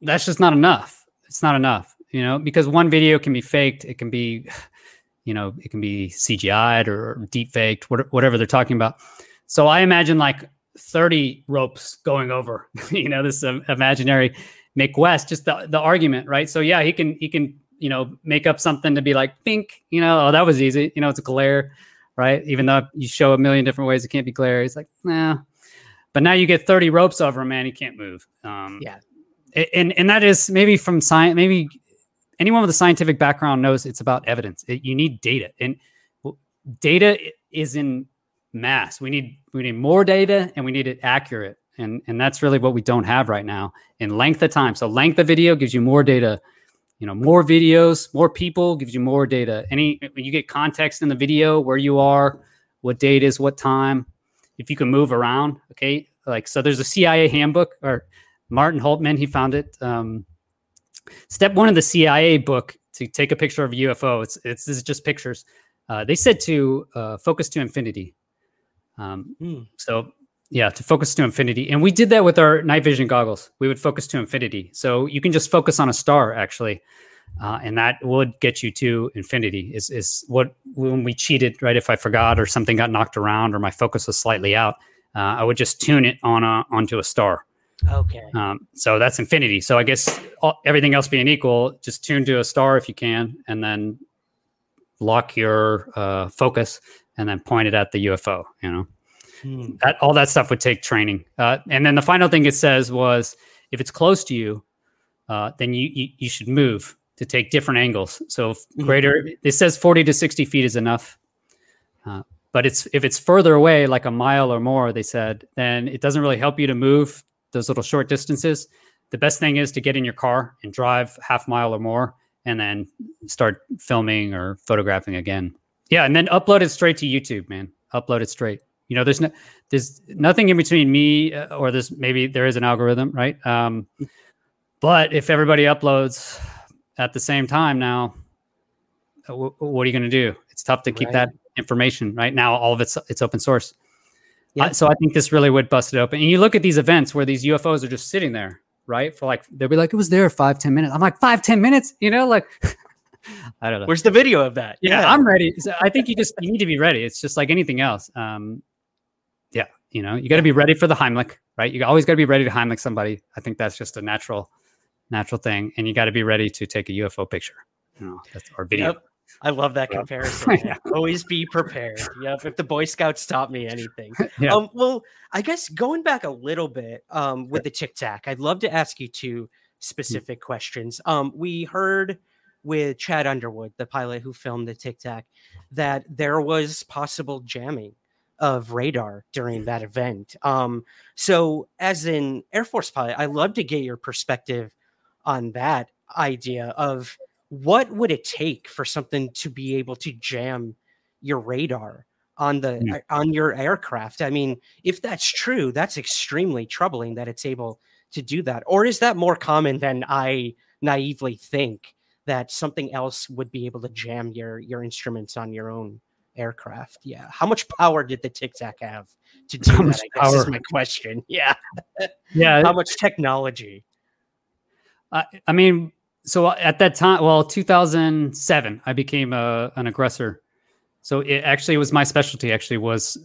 that's just not enough. It's not enough, you know, because one video can be faked. It can be, you know, it can be CGI'd or deep faked, whatever they're talking about. So I imagine like 30 ropes going over, you know, this um, imaginary Mick West, just the, the argument, right? So yeah, he can, he can, you know, make up something to be like, think, you know, oh, that was easy. You know, it's a glare, right? Even though you show a million different ways, it can't be glare. He's like, nah. But now you get 30 ropes over him, man, he can't move. Um, Yeah. and and that is maybe from science maybe anyone with a scientific background knows it's about evidence It- you need data and data is in mass we need we need more data and we need it accurate and and that's really what we don't have right now in length of time so length of video gives you more data you know more videos more people gives you more data any when you get context in the video where you are what date is what time if you can move around okay like so there's a cia handbook or Martin Holtman, he found it. Um, step one of the CIA book to take a picture of a UFO. It's it's this is just pictures. Uh, they said to uh, focus to infinity. Um, Hmm. so yeah, to focus to infinity, and we did that with our night vision goggles. We would focus to infinity, so you can just focus on a star actually. uh, and that would get you to infinity. Is is what when we cheated, right? If I forgot or something got knocked around or my focus was slightly out, uh, I would just tune it on a, onto a star. Okay. Um, so that's infinity. So I guess all, everything else being equal, just tune to a star if you can, and then lock your uh, focus and then point it at the UFO. You know, Hmm. that all that stuff would take training. Uh, and then the final thing it says was, if it's close to you, uh, then you, you you should move to take different angles. So if Mhm. greater, it says forty to sixty feet is enough. Uh, but it's if it's further away, like a mile or more, they said, then it doesn't really help you to move those little short distances. The best thing is to get in your car and drive half mile or more, and then start filming or photographing again. Yeah, and then upload it straight to YouTube, man. Upload it straight. You know, there's no, there's nothing in between me uh, or this. Maybe there is an algorithm, right? Um, but if everybody uploads at the same time now, uh, w- what are you going to do? It's tough to keep Right. that information right now. All of it's it's open source. Yeah. So I think this really would bust it open. And you look at these events where these UFOs are just sitting there, right? For like they'll be like, it was there five ten minutes. I'm like five ten minutes, you know, like I don't know. Where's the video of that? yeah, I'm ready. So I think you just you need to be ready. It's just like anything else. Um, yeah, you know, you got to be ready for the Heimlich, right? You always got to be ready to Heimlich somebody. I think that's just a natural, natural thing, and you got to be ready to take a UFO picture, you know, or video. Yep. I love that comparison. Yeah. Always be prepared. Yep. If the Boy Scouts taught me anything. Yeah. Um, well, I guess going back a little bit um, with the Tic Tac, I'd love to ask you two specific questions. Um, we heard with Chad Underwood, the pilot who filmed the Tic Tac, that there was possible jamming of radar during that event. Um, so, as an Air Force pilot, I'd love to get your perspective on that idea of what would it take for something to be able to jam your radar on the Yeah. on your aircraft i mean if that's true that's extremely troubling that it's able to do that or is that more common than i naively think that something else would be able to jam your your instruments on your own aircraft yeah how much power did the tic tac have to do How that i guess is my question yeah yeah, how much technology I, I mean, so at that time, well, 2007, I became a, an aggressor. So it actually was my specialty. Actually, was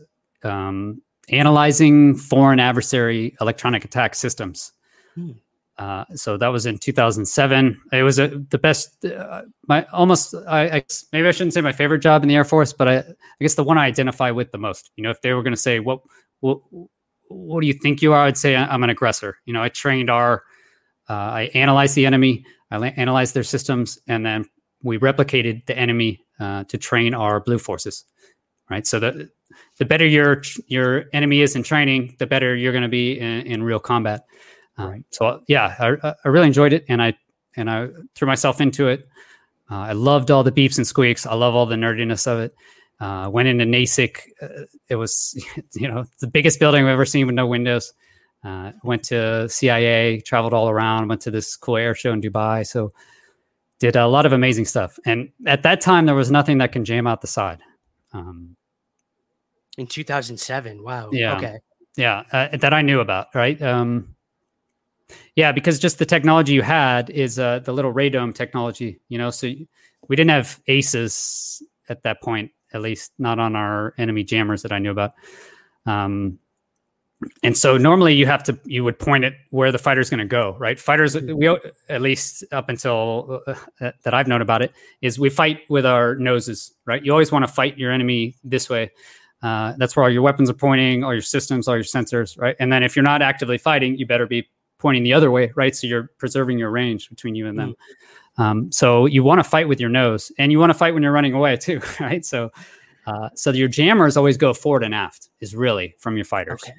um, analyzing foreign adversary electronic attack systems. Hmm. Uh, so that was in 2007. It was a, the best. Uh, my almost. I, I maybe I shouldn't say my favorite job in the Air Force, but I, I guess the one I identify with the most. You know, if they were going to say what, what, what do you think you are? I'd say I'm an aggressor. You know, I trained our uh, I analyzed the enemy, I la- analyzed their systems, and then we replicated the enemy uh, to train our blue forces. Right. So the the better your your enemy is in training, the better you're going to be in, in real combat. Um, So yeah, I, I really enjoyed it, and I and I threw myself into it. Uh, I loved all the beeps and squeaks. I love all the nerdiness of it. Uh, went into NASIC. Uh, it was, you know, the biggest building I've ever seen with no windows. Uh, went to CIA, traveled all around, went to this cool air show in Dubai. So did a lot of amazing stuff. And at that time, there was nothing that can jam out the side. Um, in 2007 wow Yeah. okay yeah, uh, that I knew about, right? Um, yeah, because just the technology you had is uh, the little radome technology, you know. So we didn't have ACEs at that point, at least not on our enemy jammers that I knew about. Um, and so normally you have to you would point it where the fighter's going to go, right? Fighters, we at least up until uh, that I've known about it, is we fight with our noses, right? You always want to fight your enemy this way. Uh, that's where all your weapons are pointing, all your systems, all your sensors, right? And then if you're not actively fighting, you better be pointing the other way, right? So you're preserving your range between you and them. Um, so you want to fight with your nose, and you want to fight when you're running away too, right? So, uh, so your jammers always go forward and aft. Is really from your fighters. Okay.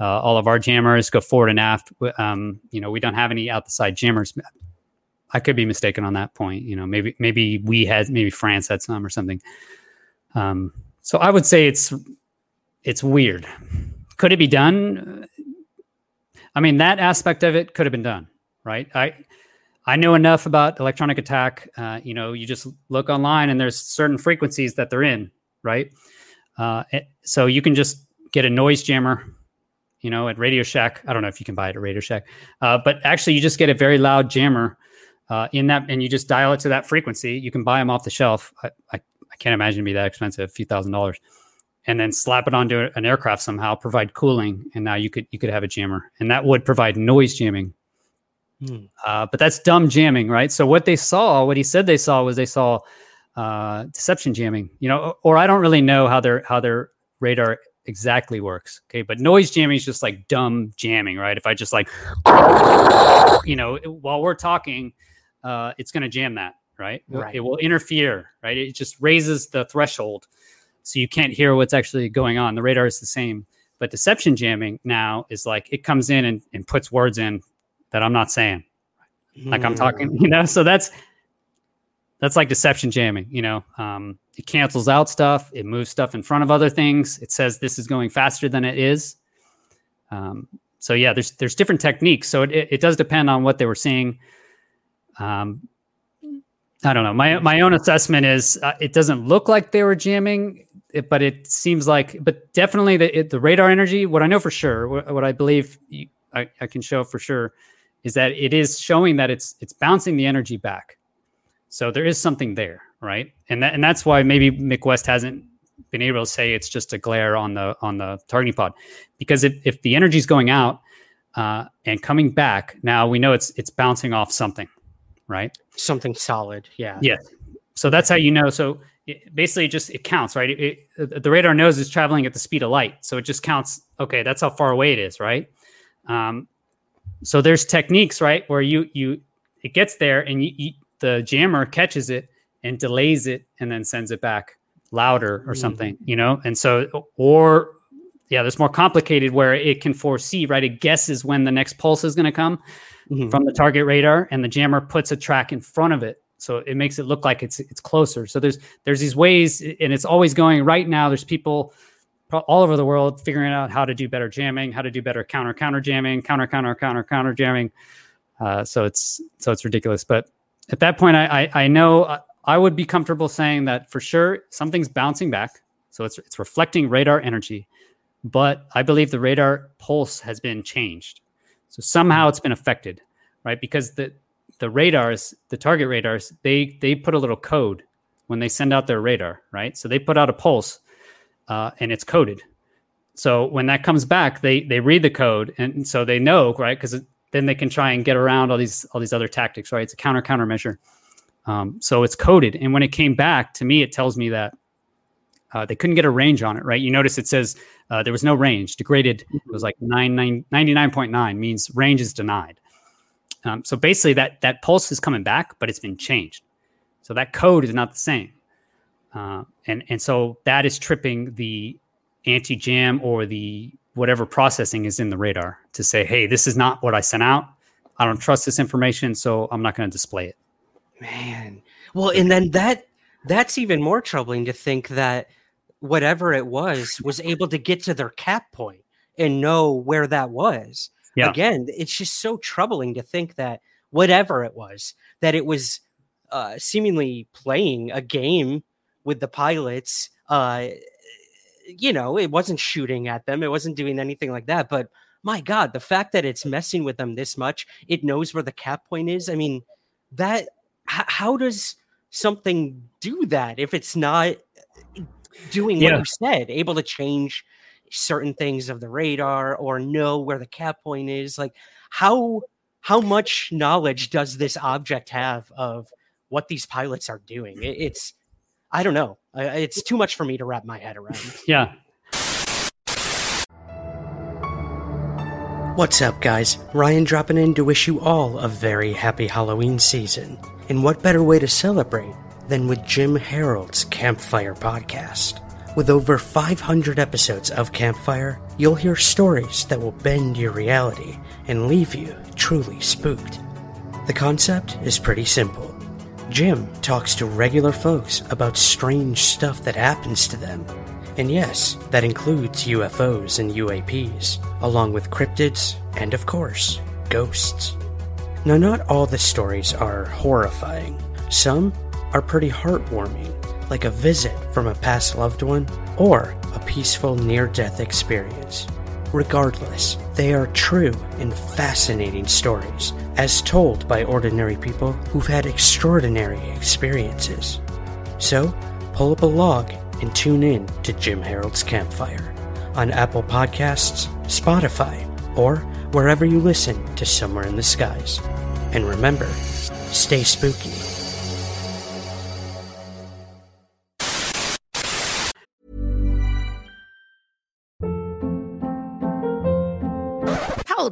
Uh, all of our jammers go forward and aft. Um, you know, we don't have any out the side jammers. I could be mistaken on that point. You know, maybe maybe we had maybe France had some or something. Um, so I would say it's it's weird. Could it be done? I mean, that aspect of it could have been done, right? I I know enough about electronic attack. Uh, you know, you just look online and there's certain frequencies that they're in, right? Uh, so you can just get a noise jammer, you know, at Radio Shack. I don't know if you can buy it at Radio Shack, uh, but actually, you just get a very loud jammer uh, in that, and you just dial it to that frequency. You can buy them off the shelf. I, I, I can't imagine it'd be that expensive, a few thousand dollars, and then slap it onto an aircraft somehow, provide cooling, and now you could you could have a jammer, and that would provide noise jamming. Hmm. Uh, but that's dumb jamming, right? So what they saw, what he said they saw was they saw uh, deception jamming, you know, or I don't really know how their how their radar exactly works. Okay, but noise jamming is just like dumb jamming, right? If I just like, you know, while we're talking, uh, it's going to jam that, right? Right. It will interfere, right? It just raises the threshold, so you can't hear what's actually going on. The radar is the same, but deception jamming now is like it comes in and, and puts words in that I'm not saying, like I'm talking, you know. So that's that's like deception jamming you know um, it cancels out stuff it moves stuff in front of other things it says this is going faster than it is um, so yeah there's there's different techniques so it, it does depend on what they were seeing um, i don't know my my own assessment is uh, it doesn't look like they were jamming it, but it seems like but definitely the, it, the radar energy what i know for sure what, what i believe you, I, I can show for sure is that it is showing that it's it's bouncing the energy back so there is something there, right? And that, and that's why maybe Mick West hasn't been able to say it's just a glare on the on the targeting pod, because if if the energy is going out uh, and coming back, now we know it's it's bouncing off something, right? Something solid. Yeah. Yeah. So that's how you know. So it, basically, it just it counts, right? It, it, the radar knows it's traveling at the speed of light, so it just counts. Okay, that's how far away it is, right? Um, so there's techniques, right, where you you it gets there and you, you the jammer catches it and delays it and then sends it back louder or something, you know? And so, or yeah, there's more complicated where it can foresee, right? It guesses when the next pulse is going to come Mhm. from the target radar, and the jammer puts a track in front of it, so it makes it look like it's it's closer. So there's there's these ways, and it's always going. Right now, there's people all over the world figuring out how to do better jamming, how to do better counter counter jamming, counter counter counter counter jamming. Uh, so it's so it's ridiculous, but at that point, I I, I know I, I would be comfortable saying that for sure something's bouncing back, so it's it's reflecting radar energy, but I believe the radar pulse has been changed, so somehow it's been affected, right? Because the the radars, the target radars, they they put a little code when they send out their radar, right? So they put out a pulse, uh, and it's coded. So when that comes back, they they read the code, and so they know, right? Because then they can try and get around all these all these other tactics, right? It's a counter countermeasure. Um, so it's coded, and when it came back to me, it tells me that uh, they couldn't get a range on it, right? You notice it says uh, there was no range, degraded. It was like 99.9 means range is denied. Um, so basically, that that pulse is coming back, but it's been changed. So that code is not the same, uh, and and so that is tripping the anti jam or the whatever processing is in the radar to say, hey, this is not what I sent out. I don't trust this information, so I'm not going to display it. Man. Well, and then that that's even more troubling to think that whatever it was was able to get to their cap point and know where that was. Yeah. Again, it's just so troubling to think that whatever it was, that it was uh, seemingly playing a game with the pilots. Uh, you know, it wasn't shooting at them, it wasn't doing anything like that. But my God, the fact that it's messing with them this much, it knows where the cap point is. I mean, that h- how does something do that if it's not doing what Yeah. you said, able to change certain things of the radar or know where the cap point is? Like how how much knowledge does this object have of what these pilots are doing? It, it's I don't know. I- I- It's too much for me to wrap my head around. Yeah. What's up, guys? Ryan dropping in to wish you all a very happy Halloween season. And what better way to celebrate than with Jim Harold's Campfire podcast? With over 500 episodes of Campfire, you'll hear stories that will bend your reality and leave you truly spooked. The concept is pretty simple. Jim talks to regular folks about strange stuff that happens to them. And yes, that includes UFOs and UAPs, along with cryptids and, of course, ghosts. Now, not all the stories are horrifying. Some are pretty heartwarming, like a visit from a past loved one or a peaceful near death experience. Regardless, they are true and fascinating stories, as told by ordinary people who've had extraordinary experiences. So, pull up a log and tune in to Jim Harold's Campfire on Apple Podcasts, Spotify, or wherever you listen to Somewhere in the Skies. And remember, stay spooky.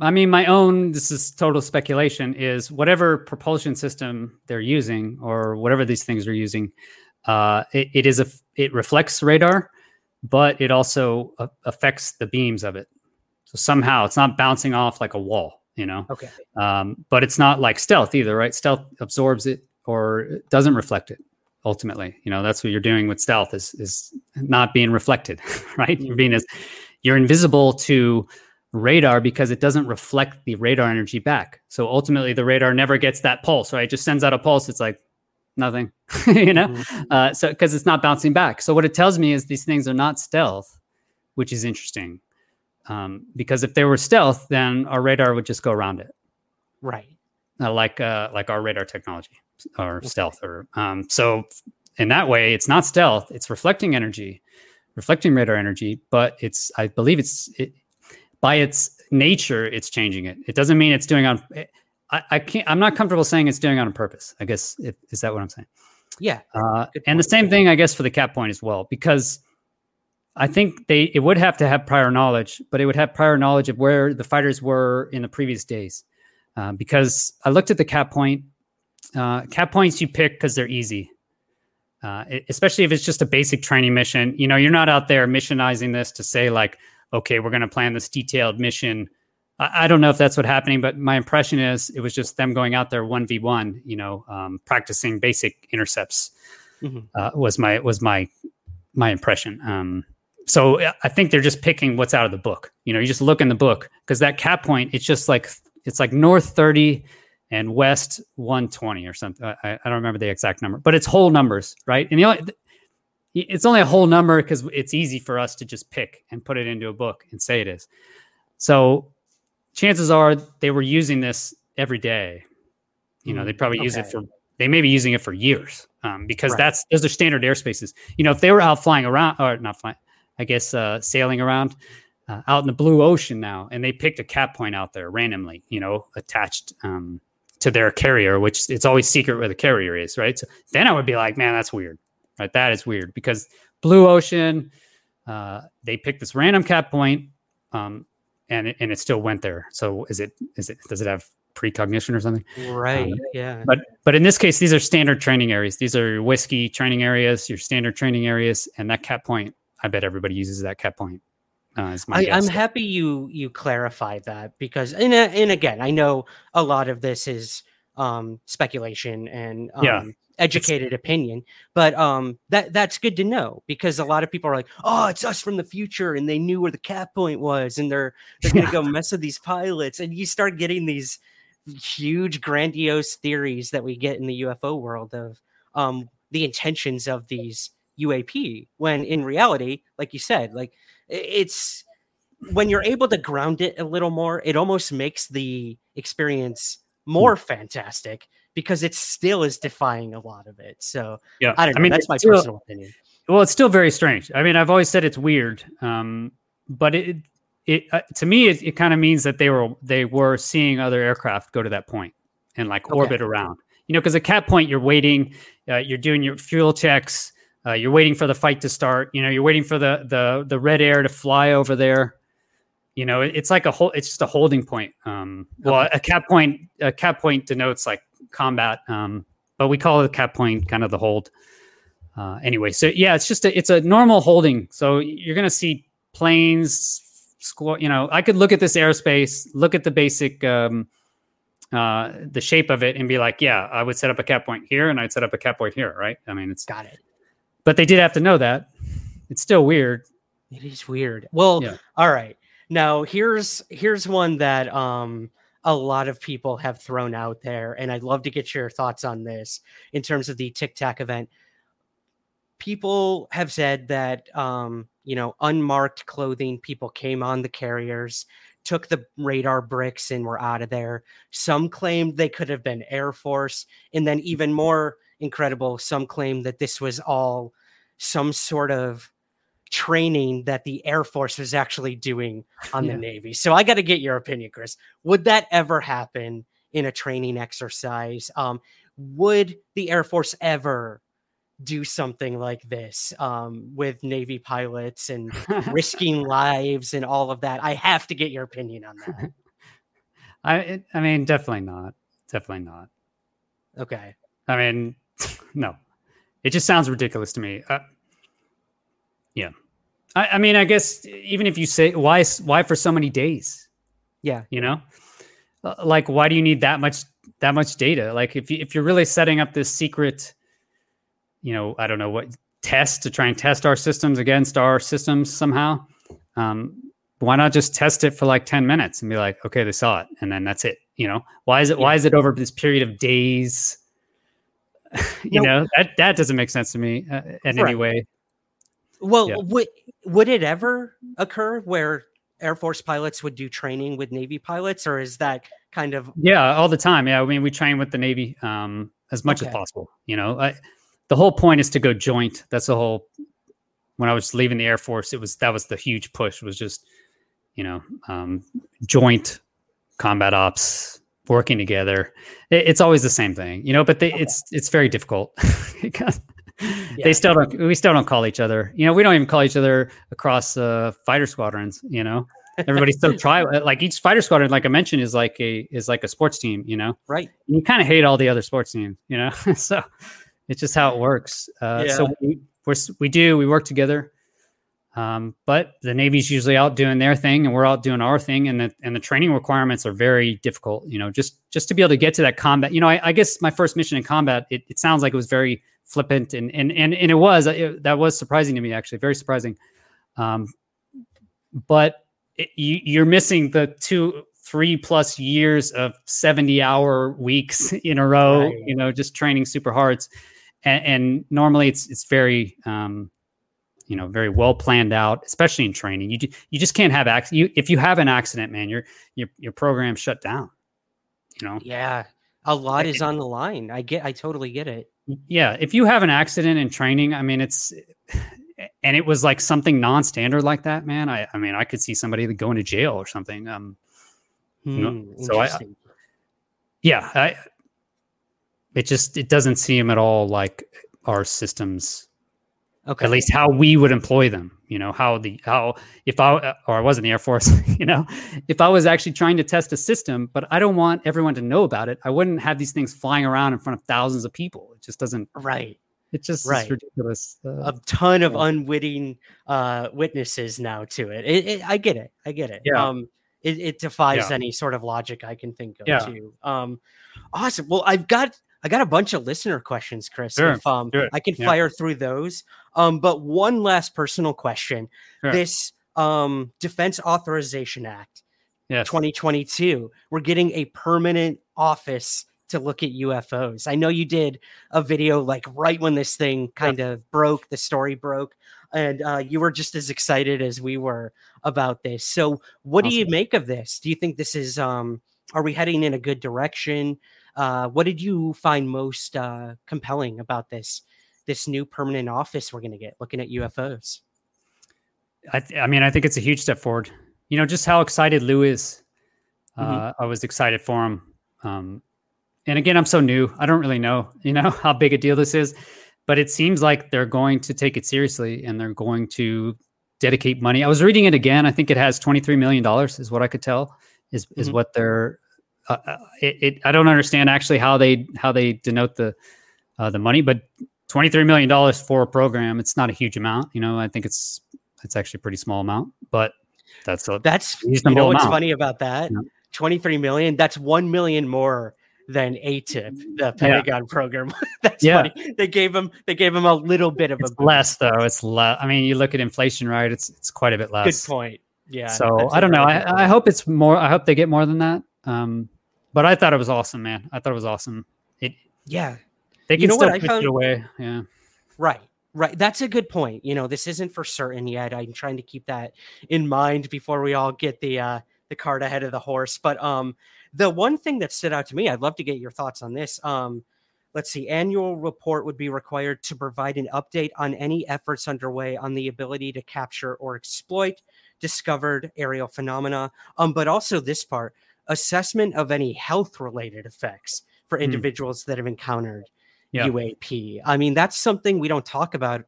I mean, my own. This is total speculation. Is whatever propulsion system they're using, or whatever these things are using, uh, it, it is a it reflects radar, but it also uh, affects the beams of it. So somehow it's not bouncing off like a wall, you know. Okay. Um, but it's not like stealth either, right? Stealth absorbs it or doesn't reflect it. Ultimately, you know, that's what you're doing with stealth is is not being reflected, right? You're being as you're invisible to radar because it doesn't reflect the radar energy back. So ultimately, the radar never gets that pulse, right? It just sends out a pulse. It's like nothing, you know. Uh, so because it's not bouncing back. So what it tells me is these things are not stealth, which is interesting. Um, because if they were stealth, then our radar would just go around it Right. uh, like uh, like our radar technology or stealth or um, so in that way it's not stealth it's reflecting energy reflecting radar energy but it's i believe it's it, by its nature it's changing it it doesn't mean it's doing on I, I can't i'm not comfortable saying it's doing on purpose i guess if, is that what i'm saying Yeah. uh, and the same thing, I guess, for the cap point as well, because I think they it would have to have prior knowledge, but it would have prior knowledge of where the fighters were in the previous days. Uh, because I looked at the cap point, uh, cap points you pick because they're easy, uh, especially if it's just a basic training mission. You know, you're not out there missionizing this to say like, okay, we're going to plan this detailed mission. I, I don't know if that's what's happening, but my impression is it was just them going out there one v one. You know, um, practicing basic intercepts Mhm. uh, was my was my my impression. Um, so I think they're just picking what's out of the book. You know, you just look in the book because that cap point, it's just like it's like north thirty and west one twenty or something. I, I don't remember the exact number, but it's whole numbers, right? And the only it's only a whole number because it's easy for us to just pick and put it into a book and say it is. So chances are they were using this every day. You know, Mm, they probably use it for they may be using it for years um, because Right. that's those are standard airspaces. You know, if they were out flying around or not flying, I guess uh, sailing around uh, out in the blue ocean now, and they picked a cap point out there randomly, you know, attached um, to their carrier, which it's always secret where the carrier is, right? So then I would be like, man, that's weird, right? That is weird because blue ocean, uh, they picked this random cap point, um, and it, and it still went there. So is it is it does it have precognition or something? Right. Um, yeah. But but in this case, these are standard training areas. These are your whiskey training areas, your standard training areas, and that cap point. I bet everybody uses that cap point Uh, is my I, guess. I'm happy you you clarified that because and uh, and again, I know a lot of this is um speculation and um, Yeah. Educated opinion, but um that that's good to know because a lot of people are like, oh, it's us from the future, and they knew where the cap point was, and they're they're gonna go mess with these pilots, and you start getting these huge grandiose theories that we get in the UFO world of um the intentions of these UAP when in reality, like you said, like it's when you're able to ground it a little more, it almost makes the experience more fantastic because it still is defying a lot of it. So yeah, I don't know. I mean, that's my still- personal opinion. well it's still very strange i mean i've always said it's weird um but it it uh, to me it, it kind of means that they were they were seeing other aircraft go to that point and like Okay. orbit around you know because at cap point you're waiting uh, you're doing your fuel checks uh, you're waiting for the fight to start you know you're waiting for the the the red air to fly over there you know it- it's like a whole it's just a holding point um well a cap point a cap point denotes like combat um but we call it a cap point kind of the hold uh, anyway, so yeah, it's just a, it's a normal holding. So you're gonna see planes, squad. You know, I could look at this airspace, look at the basic, um, uh, the shape of it, and be like, yeah, I would set up a cap point here, and I'd set up a cap point here, right? I mean, it's Got it. but they did have to know that. It's still weird. It is weird. Well, Yeah. all right. Now here's here's one that um a lot of people have thrown out there, and I'd love to get your thoughts on this in terms of the Tic Tac event. People have said that um, you know, unmarked clothing people came on the carriers, took the radar bricks and were out of there. Some claimed they could have been Air Force, and then even more incredible, some claimed that this was all some sort of training that the Air Force was actually doing on Yeah. the Navy. So I got to get your opinion, Chris. Would that ever happen in a training exercise? Um, would the Air Force ever do something like this um, with Navy pilots and risking lives and all of that? I have to get your opinion on that. I it- I mean, definitely not. Definitely not. Okay. I mean, no, it just sounds ridiculous to me. Uh, yeah, I, I mean, I guess even if you say why, why for so many days? Yeah. You know, Uh, like why do you need that much that much data? Like if you, if you're really setting up this secret, you know, I don't know what test to try and test our systems against our systems somehow. Um, why not just test it for like 10 minutes and be like, okay, they saw it, and then that's it. You know, why is it why is it over this period of days? you No. know, that that doesn't make sense to me uh, in any way. Well, Yeah. would would it ever occur where Air Force pilots would do training with Navy pilots, or is that kind of Yeah, all the time. Yeah, I mean, we train with the Navy um, as much as possible. You know, I, the whole point is to go joint. That's the whole. When I was leaving the Air Force, it was that was the huge push. Was just, you know, um, joint combat ops, working together. It, it's always the same thing, you know. But they, it's it's very difficult because Yeah. they still don't. We still don't call each other. You know, we don't even call each other across uh, fighter squadrons. You know, everybody's so try like each fighter squadron, like I mentioned, is like a is like a sports team. You know, right? you kind of hate all the other sports teams, you know. so it's just how it works. Uh, So we we're, we do we work together, um, but the Navy's usually out doing their thing, and we're out doing our thing, and the and the training requirements are very difficult. You know, just just to be able to get to that combat. You know, I, I guess my first mission in combat, it, it sounds like it was very flippant, and and and, and it was it, that was surprising to me actually, very surprising. Um, but it, you, you're missing the two three plus years of 70 hour weeks in a row Right. you know just training super hard and, and normally it's it's very um you know very well planned out especially in training you you just can't have acc- you if you have an accident man your your your program shut down you know Yeah, a lot is on the line. I get, I totally get it. Yeah if you have an accident in training i mean it's and it was like something non-standard like that man i i mean i could see somebody going to jail or something um Hmm, so I- yeah I, it just it doesn't seem at all like our systems okay, at least how we would employ them you know how the how if i or i was in the air force you know if i was actually trying to test a system but i don't want everyone to know about it i wouldn't have these things flying around in front of thousands of people it just doesn't right. It's just Right. ridiculous. Uh, a ton of Yeah. unwitting uh witnesses now to it. It, it i get it i get it Yeah. um it, it defies Yeah. any sort of logic i can think of Yeah. too um awesome well i've got i got a bunch of listener questions chris Sure, if um i can fire through those um but one last personal question Sure. this um defense authorization act yes. 2022 we're getting a permanent office to look at UFOs. I know you did a video like right when this thing kind of broke, the story broke, and uh, you were just as excited as we were about this. So, what do you make of this? Do you think this is um are we heading in a good direction? Uh, what did you find most uh, compelling about this this new permanent office we're going to get looking at UFOs? I, th- I mean, I think it's a huge step forward. You know, just how excited Lou is. Uh, Mhm. I was excited for him. Um, and again, I'm so new. I don't really know, you know, how big a deal this is, but it seems like they're going to take it seriously and they're going to dedicate money. I was reading it again. I think it has 23 million dollars, is what I could tell. Is is Mhm. what they're. Uh, uh, it, it. I don't understand actually how they how they denote the uh, the money, but 23 million dollars for a program. It's not a huge amount. You know, I think it's it's actually a pretty small amount, but that's a That's you know what's amount. funny about that? Yeah. 23 million, that's 1 million more than AATIP, the Pentagon program. that's Yeah. funny. They gave him they gave him a little bit of it's a less though. It's less. I mean, you look at inflation, right? It's it's quite a bit less. good point. Yeah. so I don't know. I, I hope it's more. I hope they get more than that. Um, but I thought it was awesome, man. I thought it was awesome. It yeah. They You can know what still I push found- it away. Yeah. Right. Right. That's a good point. You know, this isn't for certain yet. I'm trying to keep that in mind before we all get the uh the cart ahead of the horse. But um the one thing that stood out to me, I'd love to get your thoughts on this. Um let's see, annual report would be required to provide an update on any efforts underway on the ability to capture or exploit discovered aerial phenomena. Um, but also this part, assessment of any health related effects for Hmm. individuals that have encountered Yeah. UAP. I mean, that's something we don't talk about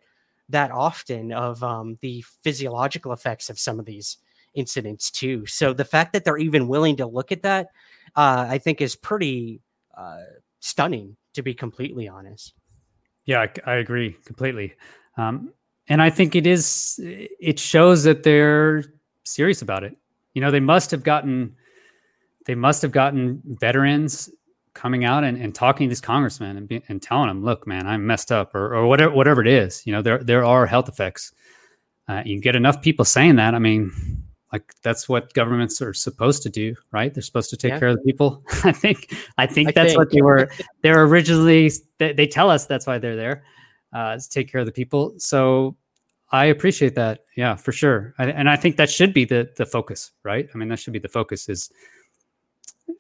that often of um, the physiological effects of some of these incidents too. So the fact that they're even willing to look at that, uh, I think, is pretty uh, stunning. To be completely honest, Yeah, I, I agree completely. Um, and I think it is. It shows that they're serious about it. You know, they must have gotten. They must have gotten veterans coming out and, and talking to these congressmen and, be, and telling them, "Look, man, I'm messed up," or, or whatever whatever it is. You know, there there are health effects. Uh, you get enough people saying that. I mean, like that's what governments are supposed to do, right? They're supposed to take Yeah. care of the people. I think. I think I that's what they were. They're originally. They, they tell us that's why they're there, uh, to take care of the people. So I appreciate that. Yeah, for sure. I, and I think that should be the the focus, right? I mean, that should be the focus. Is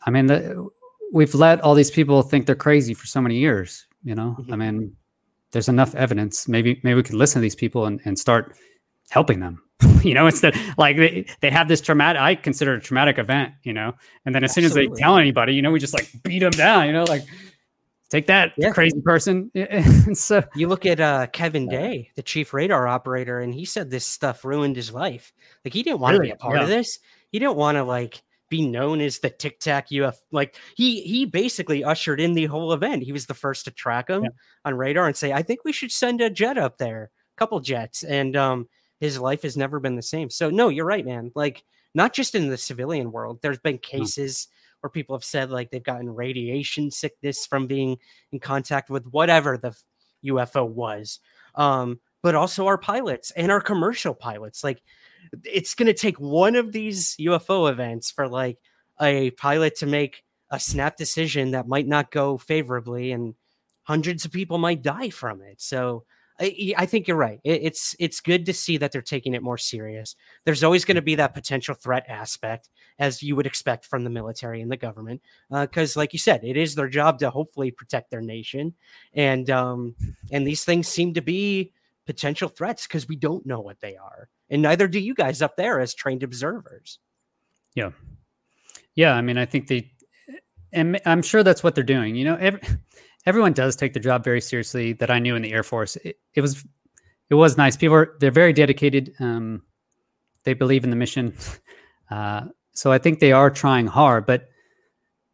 I mean, the, we've let all these people think they're crazy for so many years. You know, I Mhm. mean, there's enough evidence. Maybe maybe we could listen to these people and, and start helping them. you know, instead like they, they have this traumatic. I consider it a traumatic event. You know, and then as soon as they tell anybody, you know, we just like beat them down. You know, like take that Yeah. crazy person. and so you look at uh, Kevin Day, the chief radar operator, and he said this stuff ruined his life. Like he didn't want to Really? be a part of this. He didn't want to like be known as the Tic Tac UF. Like he he basically ushered in the whole event. He was the first to track him Yeah. on radar and say, "I think we should send a jet up there, a couple jets." And um, his life has never been the same. So no, you're right, man. Like not just in the civilian world. There's been cases where people have said like they've gotten radiation sickness from being in contact with whatever the UFO was. Um, but also our pilots and our commercial pilots. Like it's going to take one of these UFO events for like a pilot to make a snap decision that might not go favorably and hundreds of people might die from it. So I, I think you're right. It, it's it's good to see that they're taking it more serious. There's always going to be that potential threat aspect, as you would expect from the military and the government, because, like you said, it is their job to hopefully protect their nation, and um, and these things seem to be potential threats because we don't know what they are, and neither do you guys up there as trained observers. Yeah. Yeah. I mean, I think they, and I'm sure that's what they're doing. You know, every, everyone does take the job very seriously that I knew in the Air Force. It, it was, it was nice. People are, they're very dedicated. Um, they believe in the mission. Uh, so I think they are trying hard, but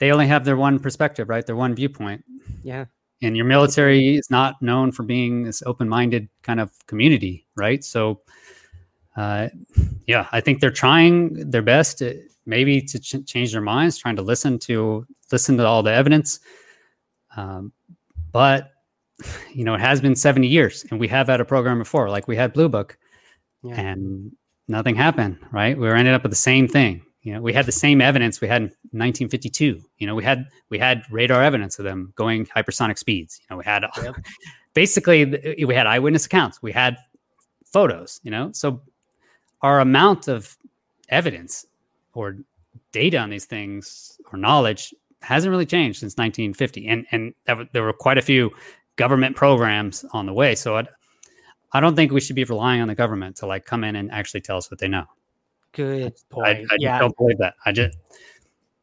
they only have their one perspective, right? Their one viewpoint. Yeah. and your military is not known for being this open-minded kind of community, right? So, uh, yeah, I think they're trying their best, to, maybe to ch- change their minds, trying to listen to listen to all the evidence. Um, but you know, it has been 70 years, and we have had a program before, like we had Blue Book, Yeah. and nothing happened, right? We were ended up with the same thing. You know, we had the same evidence we had in 1952. You know, we had we had radar evidence of them going hypersonic speeds. You know, we had Yep. basically we had eyewitness accounts. We had photos. You know, so our amount of evidence or data on these things or knowledge hasn't really changed since 1950. And and there were quite a few government programs on the way. So I, I don't think we should be relying on the government to like come in and actually tell us what they know. Good point. I just yeah, don't believe that. I just,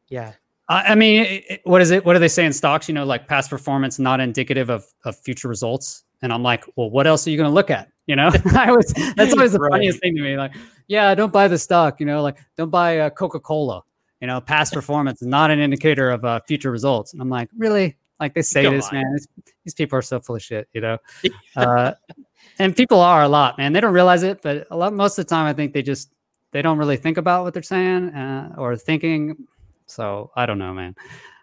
yeah, I, I mean, it, it- what is it? What do they say in stocks? You know, like past performance not indicative of of future results. And I'm like, well, what else are you going to look at? You know, I was that's always the Right. funniest thing to me. Like, yeah, don't buy the stock. You know, like don't buy uh, Coca Cola. You know, past performance is not an indicator of uh, future results. And I'm like, really? Like they say Come this, on. man. It's, these people are so full of shit. You know, uh, and people are a lot, man. They don't realize it, but a lot most of the time, I think they just they don't really think about what they're saying uh, or thinking. So I don't know, man.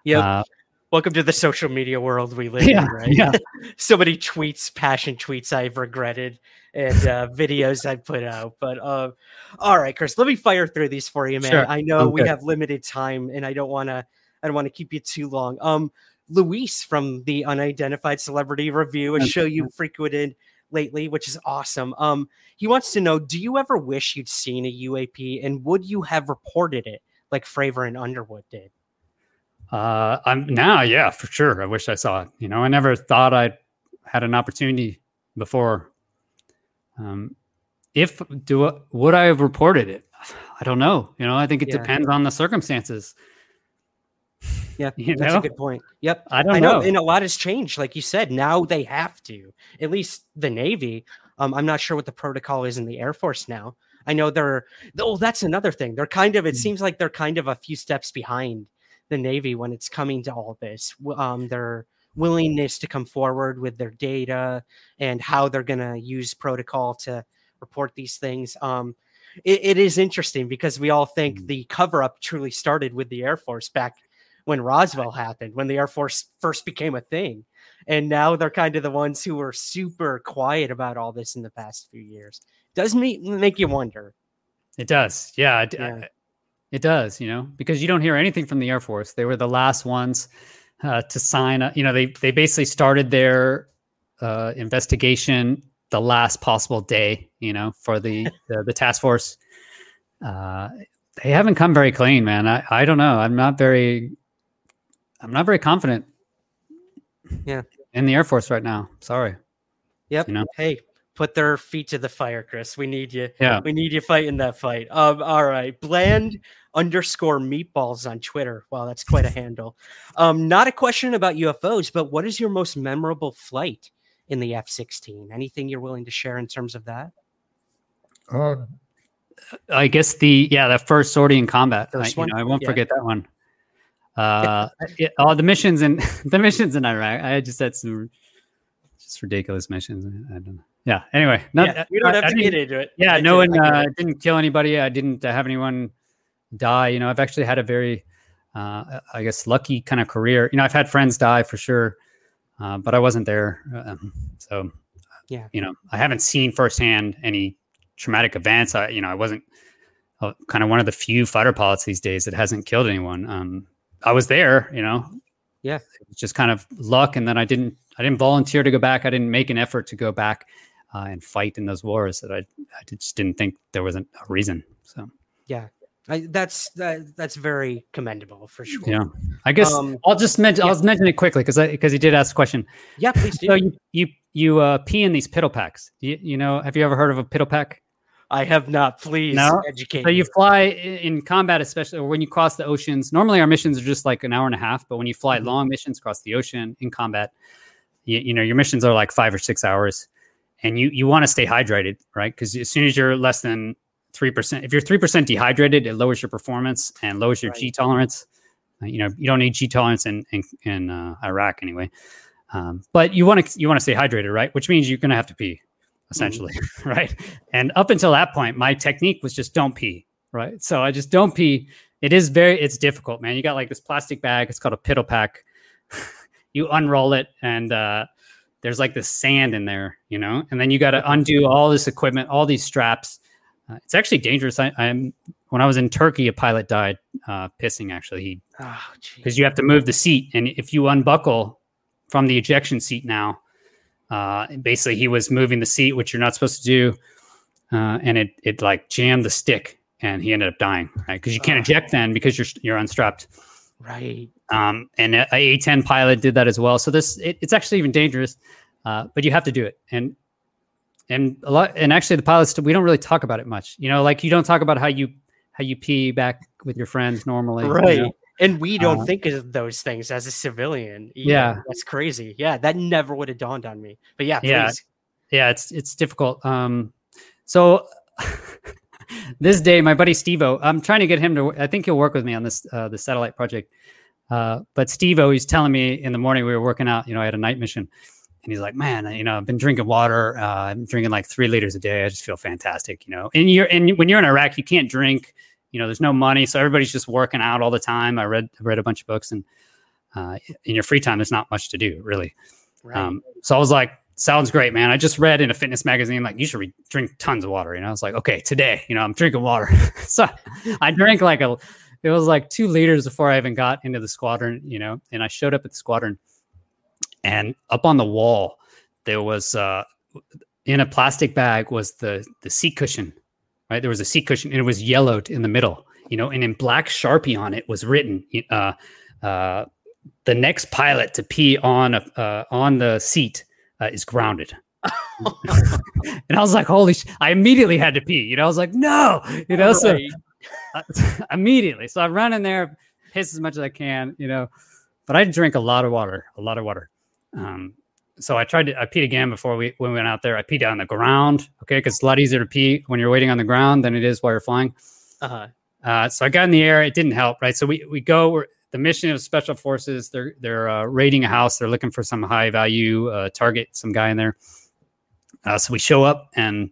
Yeah. Uh, Welcome to the social media world we live yeah, in, right? yeah. so many tweets, passion tweets I've regretted and uh, videos I've put out. But uh, all right, Chris, let me fire through these for you, man. Sure. I know I'm we have limited time, and I don't want to. I don't want to keep you too long. Um, Luis from the Unidentified Celebrity Review, a show you frequented lately, which is awesome. Um, he wants to know: Do you ever wish you'd seen a UAP, and would you have reported it like Fravor and Underwood did? Uh, I'm now, yeah, for sure. I wish I saw it. You know, I never thought I had an opportunity before. Um, if do would I have reported it? I don't know. You know, I think it Yeah. depends on the circumstances. Yeah, You that's know? a good point. Yep. I don't I know, know. and a lot has changed. Like you said, now they have to. At least the Navy. Um, I'm not sure what the protocol is in the Air Force now. I know they're. Oh, that's another thing. They're kind of. It Mm. seems like they're kind of a few steps behind the Navy when it's coming to all this. Um, their willingness to come forward with their data and how they're going to use protocol to report these things. Um, it, it is interesting because we all think Mm. the cover up truly started with the Air Force back when Roswell happened, when the Air Force first became a thing. And now they're kind of the ones who were super quiet about all this in the past few years. Does make, make you wonder. It does. Yeah, Yeah. It does, you know, because you don't hear anything from the Air Force. They were the last ones uh, to sign up. You know, they, they basically started their uh, investigation the last possible day, you know, for the, the, the task force. Uh, they haven't come very clean, man. I, I don't know. I'm not very, I'm not very confident. Yeah. In the Air Force right now. Sorry. Yep. You know? Hey, put their feet to the fire, Chris. We need you. Yeah. We need you fighting that fight. Um, all right. Bland underscore meatballs on Twitter. Wow, that's quite a handle. Um, not a question about UFOs, but what is your most memorable flight in the F 16? Anything you're willing to share in terms of that? Oh I guess the yeah, that first sortie in combat. First I, you one? know, I won't Yeah. forget that one. Uh, yeah, oh, the missions in the missions in Iraq. I just had some just ridiculous missions. I don't know. Yeah. Anyway, not, yeah, we don't I- have I to get into it. Yeah, I no one uh, didn't kill anybody. I didn't uh, have anyone die. You know, I've actually had a very, uh, I guess, lucky kind of career. You know, I've had friends die for sure, uh, but I wasn't there. Um, so, Yeah. you know, I haven't seen firsthand any traumatic events. I, you know, I wasn't uh, kind of one of the few fighter pilots these days that hasn't killed anyone. Um, I was there, you know. Yeah. It was just kind of luck, and then I didn't. I didn't volunteer to go back. I didn't make an effort to go back uh, and fight in those wars. That I, I just didn't think there was a reason. So I, that's that, that's very commendable for sure. yeah, I guess Um, I'll just mention. yeah. I'll mention it quickly because because he did ask a question. Yeah, please do. So you you you uh, pee in these piddle packs. You, you know, have you ever heard of a piddle pack? I have not. Please No? educate. So you fly in combat, especially when you cross the oceans. Normally, our missions are just like an hour and a half, but when you fly Mhm. long missions across the ocean in combat, you, you know your missions are like five or six hours, and you you want to stay hydrated, right? Because as soon as you're less than three percent, if you're three percent dehydrated, it lowers your performance and lowers your G tolerance. Uh, you know, you don't need G tolerance in in, in uh, Iraq anyway. Um, but you want to you want to stay hydrated, right? Which means you're going to have to pee, essentially, right? And up until that point, my technique was just don't pee, right? So I just don't pee. It is very it's difficult, man. You got like this plastic bag. It's called a piddle pack. you unroll it, and uh, there's like this sand in there, you know, and then you got to undo all this equipment, all these straps. Uh, it's actually dangerous. I, I'm when I was in Turkey, a pilot died uh, pissing. Actually, he Oh, because you have to move the seat, and if you unbuckle from the ejection seat now, uh, basically he was moving the seat, which you're not supposed to do, uh, and it it like jammed the stick, and he ended up dying, right? Because you can't Oh. eject then because you're you're unstrapped. Right. Um, and a a A10 pilot did that as well. So this it, it's actually even dangerous, uh, but you have to do it. And and a lot and actually the pilots we don't really talk about it much. You know, like you don't talk about how you how you pee back with your friends normally. you Right. know? And we don't Uh, think of those things as a civilian. either. Yeah. That's crazy. Yeah. That never would have dawned on me. But yeah, Yeah. please. yeah it's it's difficult um so this day my buddy stevo i'm trying to get him to i think he'll work with me on this uh the satellite project uh but stevo he's telling me in the morning we were working out you know i had a night mission and he's like man you know i've been drinking water uh i'm drinking like three liters a day i just feel fantastic you know and you're and when you're in iraq you can't drink you know there's no money so everybody's just working out all the time i read I read a bunch of books and uh in your free time there's not much to do really Right. um, so I was like, sounds great, man. I just read in a fitness magazine, like, you should re- drink tons of water. You know, I was like, okay, today, you know, I'm drinking water. so I drank like a, it was like two liters before I even got into the squadron, you know, and I showed up at the squadron and up on the wall, there was, uh, in a plastic bag was the, the seat cushion, right? There was a seat cushion and it was yellowed in the middle, you know, and in black Sharpie on it was written, uh, uh, the next pilot to pee on a, uh, on the seat uh, is grounded. and I was like, holy! Sh-. I immediately had to pee. You know, I was like, no, you know, so uh, immediately. So I run in there, piss as much as I can, you know, but I drink a lot of water, a lot of water. Um, so I tried to, I peed again before we, when we went out there. I peed on the ground, okay, because it's a lot easier to pee when you're waiting on the ground than it is while you're flying. Uh-huh. Uh, so I got in the air. It didn't help, right? So we we go. We're, the mission of special forces. They're they're uh, raiding a house. They're looking for some high value uh, target, some guy in there. Uh, so we show up and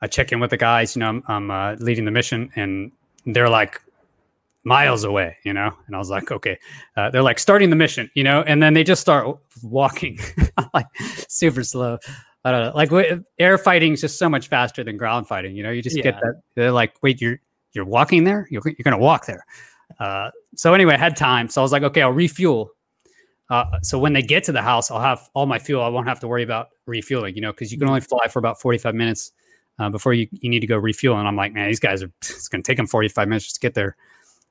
I check in with the guys. You know, I'm, I'm uh, leading the mission, and they're like miles away. You know, and I was like, okay. Uh, they're like starting the mission. You know, and then they just start walking like super slow. I don't know. Like air fighting is just so much faster than ground fighting. You know, you just get that. They're like, wait, you're you're walking there. You're you're gonna walk there. Uh, so anyway, I had time, so I was like, okay, I'll refuel. Uh, so when they get to the house, I'll have all my fuel. I won't have to worry about refueling, you know, because you can only fly for about 45 minutes uh, before you, you need to go refuel. And I'm like, man, these guys are, it's going to take them 45 minutes just to get there.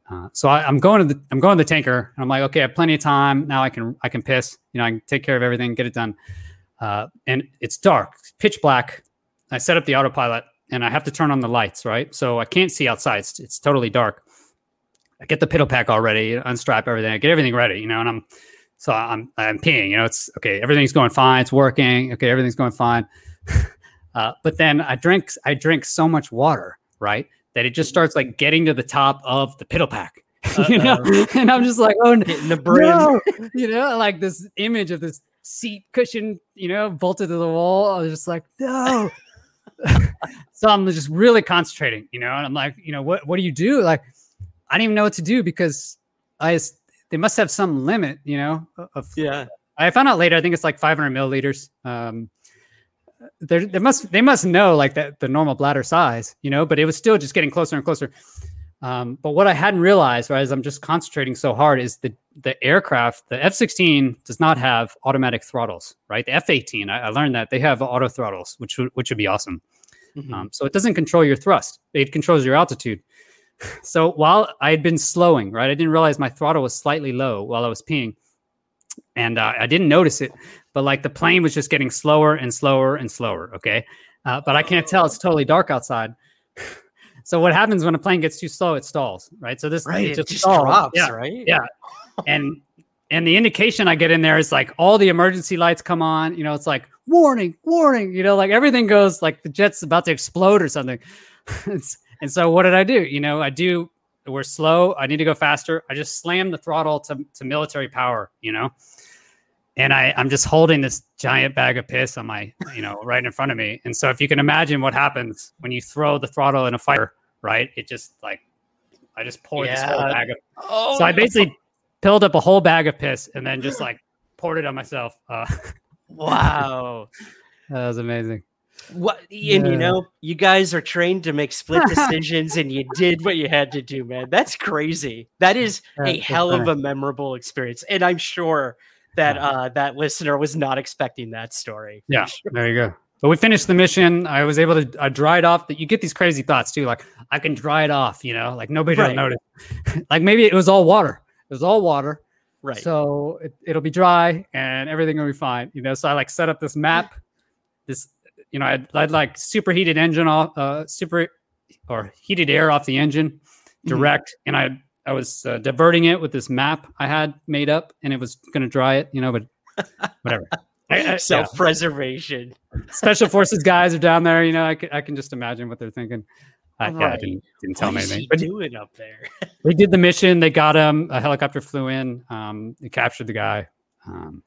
Uh, so I, I'm going to the, I'm going to the tanker and I'm like, okay, I have plenty of time. Now I can, I can piss, you know, I can take care of everything, get it done. Uh, and it's dark, pitch black. I set up the autopilot and I have to turn on the lights, right? So I can't see outside. It's, it's totally dark. I get the piddle pack already, unstrap everything, I get everything ready, you know, and I'm so I'm I'm peeing, you know, it's okay, everything's going fine, it's working, okay, everything's going fine. uh, but then I drink I drink so much water, right? That it just starts like getting to the top of the piddle pack. you know, and I'm just like, oh Hitting the brim. no, you know, like this image of this seat cushion, you know, bolted to the wall. I was just like, no. so I'm just really concentrating, you know, and I'm like, you know, what what do you do? Like, I didn't even know what to do because I they must have some limit, you know, of Yeah. I found out later. I think it's like 500 milliliters. Um, they must they must know like that the normal bladder size, you know. But it was still just getting closer and closer. Um, but what I hadn't realized, right, as I'm just concentrating so hard, is the the aircraft, the F-16 does not have automatic throttles, right? The F-18, I, I learned that they have auto throttles, which would which would be awesome. Mhm. Um, so it doesn't control your thrust; it controls your altitude. So while I had been slowing, right, I didn't realize my throttle was slightly low while I was peeing, and uh, I didn't notice it. But like the plane was just getting slower and slower and slower. Okay, uh, but I can't tell; it's totally dark outside. so what happens when a plane gets too slow? It stalls, right? So this Right. it It just, just drops, Yeah, right? yeah. and and the indication I get in there is like all the emergency lights come on. You know, it's like warning, warning. You know, like everything goes like the jet's about to explode or something. And so what did I do? You know, I do. We're slow. I need to go faster. I just slam the throttle to to military power. You know, and I I'm just holding this giant bag of piss on my you know right in front of me. And so if you can imagine what happens when you throw the throttle in a fire, right? It just like I just poured this whole bag of Oh, so I basically filled up a whole bag of piss and then just like poured it on myself. Uh, wow. that was amazing. What and Yeah. you know, you guys are trained to make split decisions, and you did what you had to do, man. That's crazy. That is a That's so hell of a memorable experience, and I'm sure that uh, that listener was not expecting that story. Yeah, sure. there you go. But we finished the mission. I was able to I dried off. That you get these crazy thoughts too, like I can dry it off. You know, like nobody will Right. notice. like maybe it was all water. It was all water. right. So it, it'll be dry and everything will be fine. You know, so I like set up this map. This, you know, I'd, I'd like superheated engine off, uh, super or heated air off the engine Mhm. direct, and I I was uh, diverting it with this map I had made up, and it was going to dry it. You know, but whatever. Yeah. Self-preservation. Special forces guys are down there. You know, I can, I can just imagine what they're thinking. I, yeah, I didn't, didn't tell What is anything. But doing up there? they did the mission. They got him. A helicopter flew in. Um, they captured the guy. Um,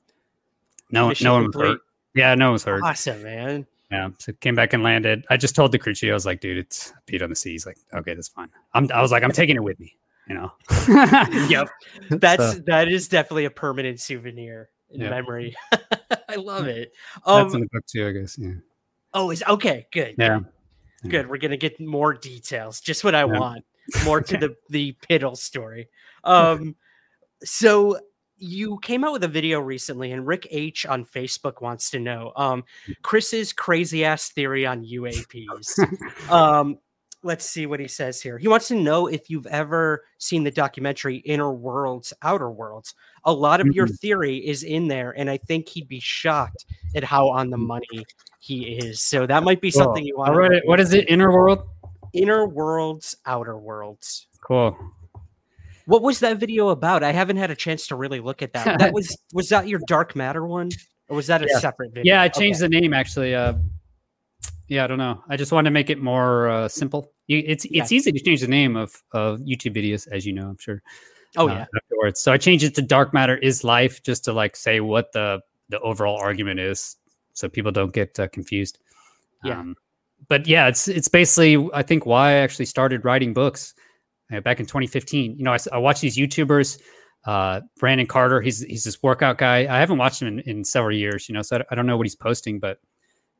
no, Mission no one was hurt. Yeah, no one was hurt. Awesome, man. Yeah, so came back and landed. I just told the crew chief, I was like, dude, it's Pete on the sea. He's like, okay, that's fine. I'm, I was like, I'm taking it with me. You know. Yep. That's So, that is definitely a permanent souvenir in Yeah. memory. I love it. that's in Um, the book too, I guess. Yeah. oh, is okay. Good. Yeah. Good. We're gonna get more details. Just what I Yeah. want. More to the the Piddle story. Um, so you came out with a video recently, and Rick H on Facebook wants to know um Chris's crazy ass theory on UAPs. um, let's see what he says here. He wants to know if you've ever seen the documentary Inner Worlds, Outer Worlds. A lot of your Mm-mm. theory is in there, and I think he'd be shocked at how on the money he is. So that might be something you want. It. What is it? Inner world. Inner Worlds, Outer Worlds. Cool. What was that video about? I haven't had a chance to really look at that. That was was that your dark matter one, or was that a Yeah. separate video? Yeah, I Okay. changed the name actually. Uh, yeah, I don't know. I just wanted to make it more uh, simple. You, it's it's easy to change the name of of YouTube videos, as you know. I'm sure. Oh uh, yeah, Afterwards, so I changed it to "Dark Matter is Life" just to like say what the the overall argument is, so people don't get uh, confused. Yeah. Um, but yeah, it's it's basically I think why I actually started writing books uh, back in 2015. You know, I, I watch these YouTubers. Uh, Brandon Carter, he's he's this workout guy. I haven't watched him in, in several years, you know, so I, I don't know what he's posting, but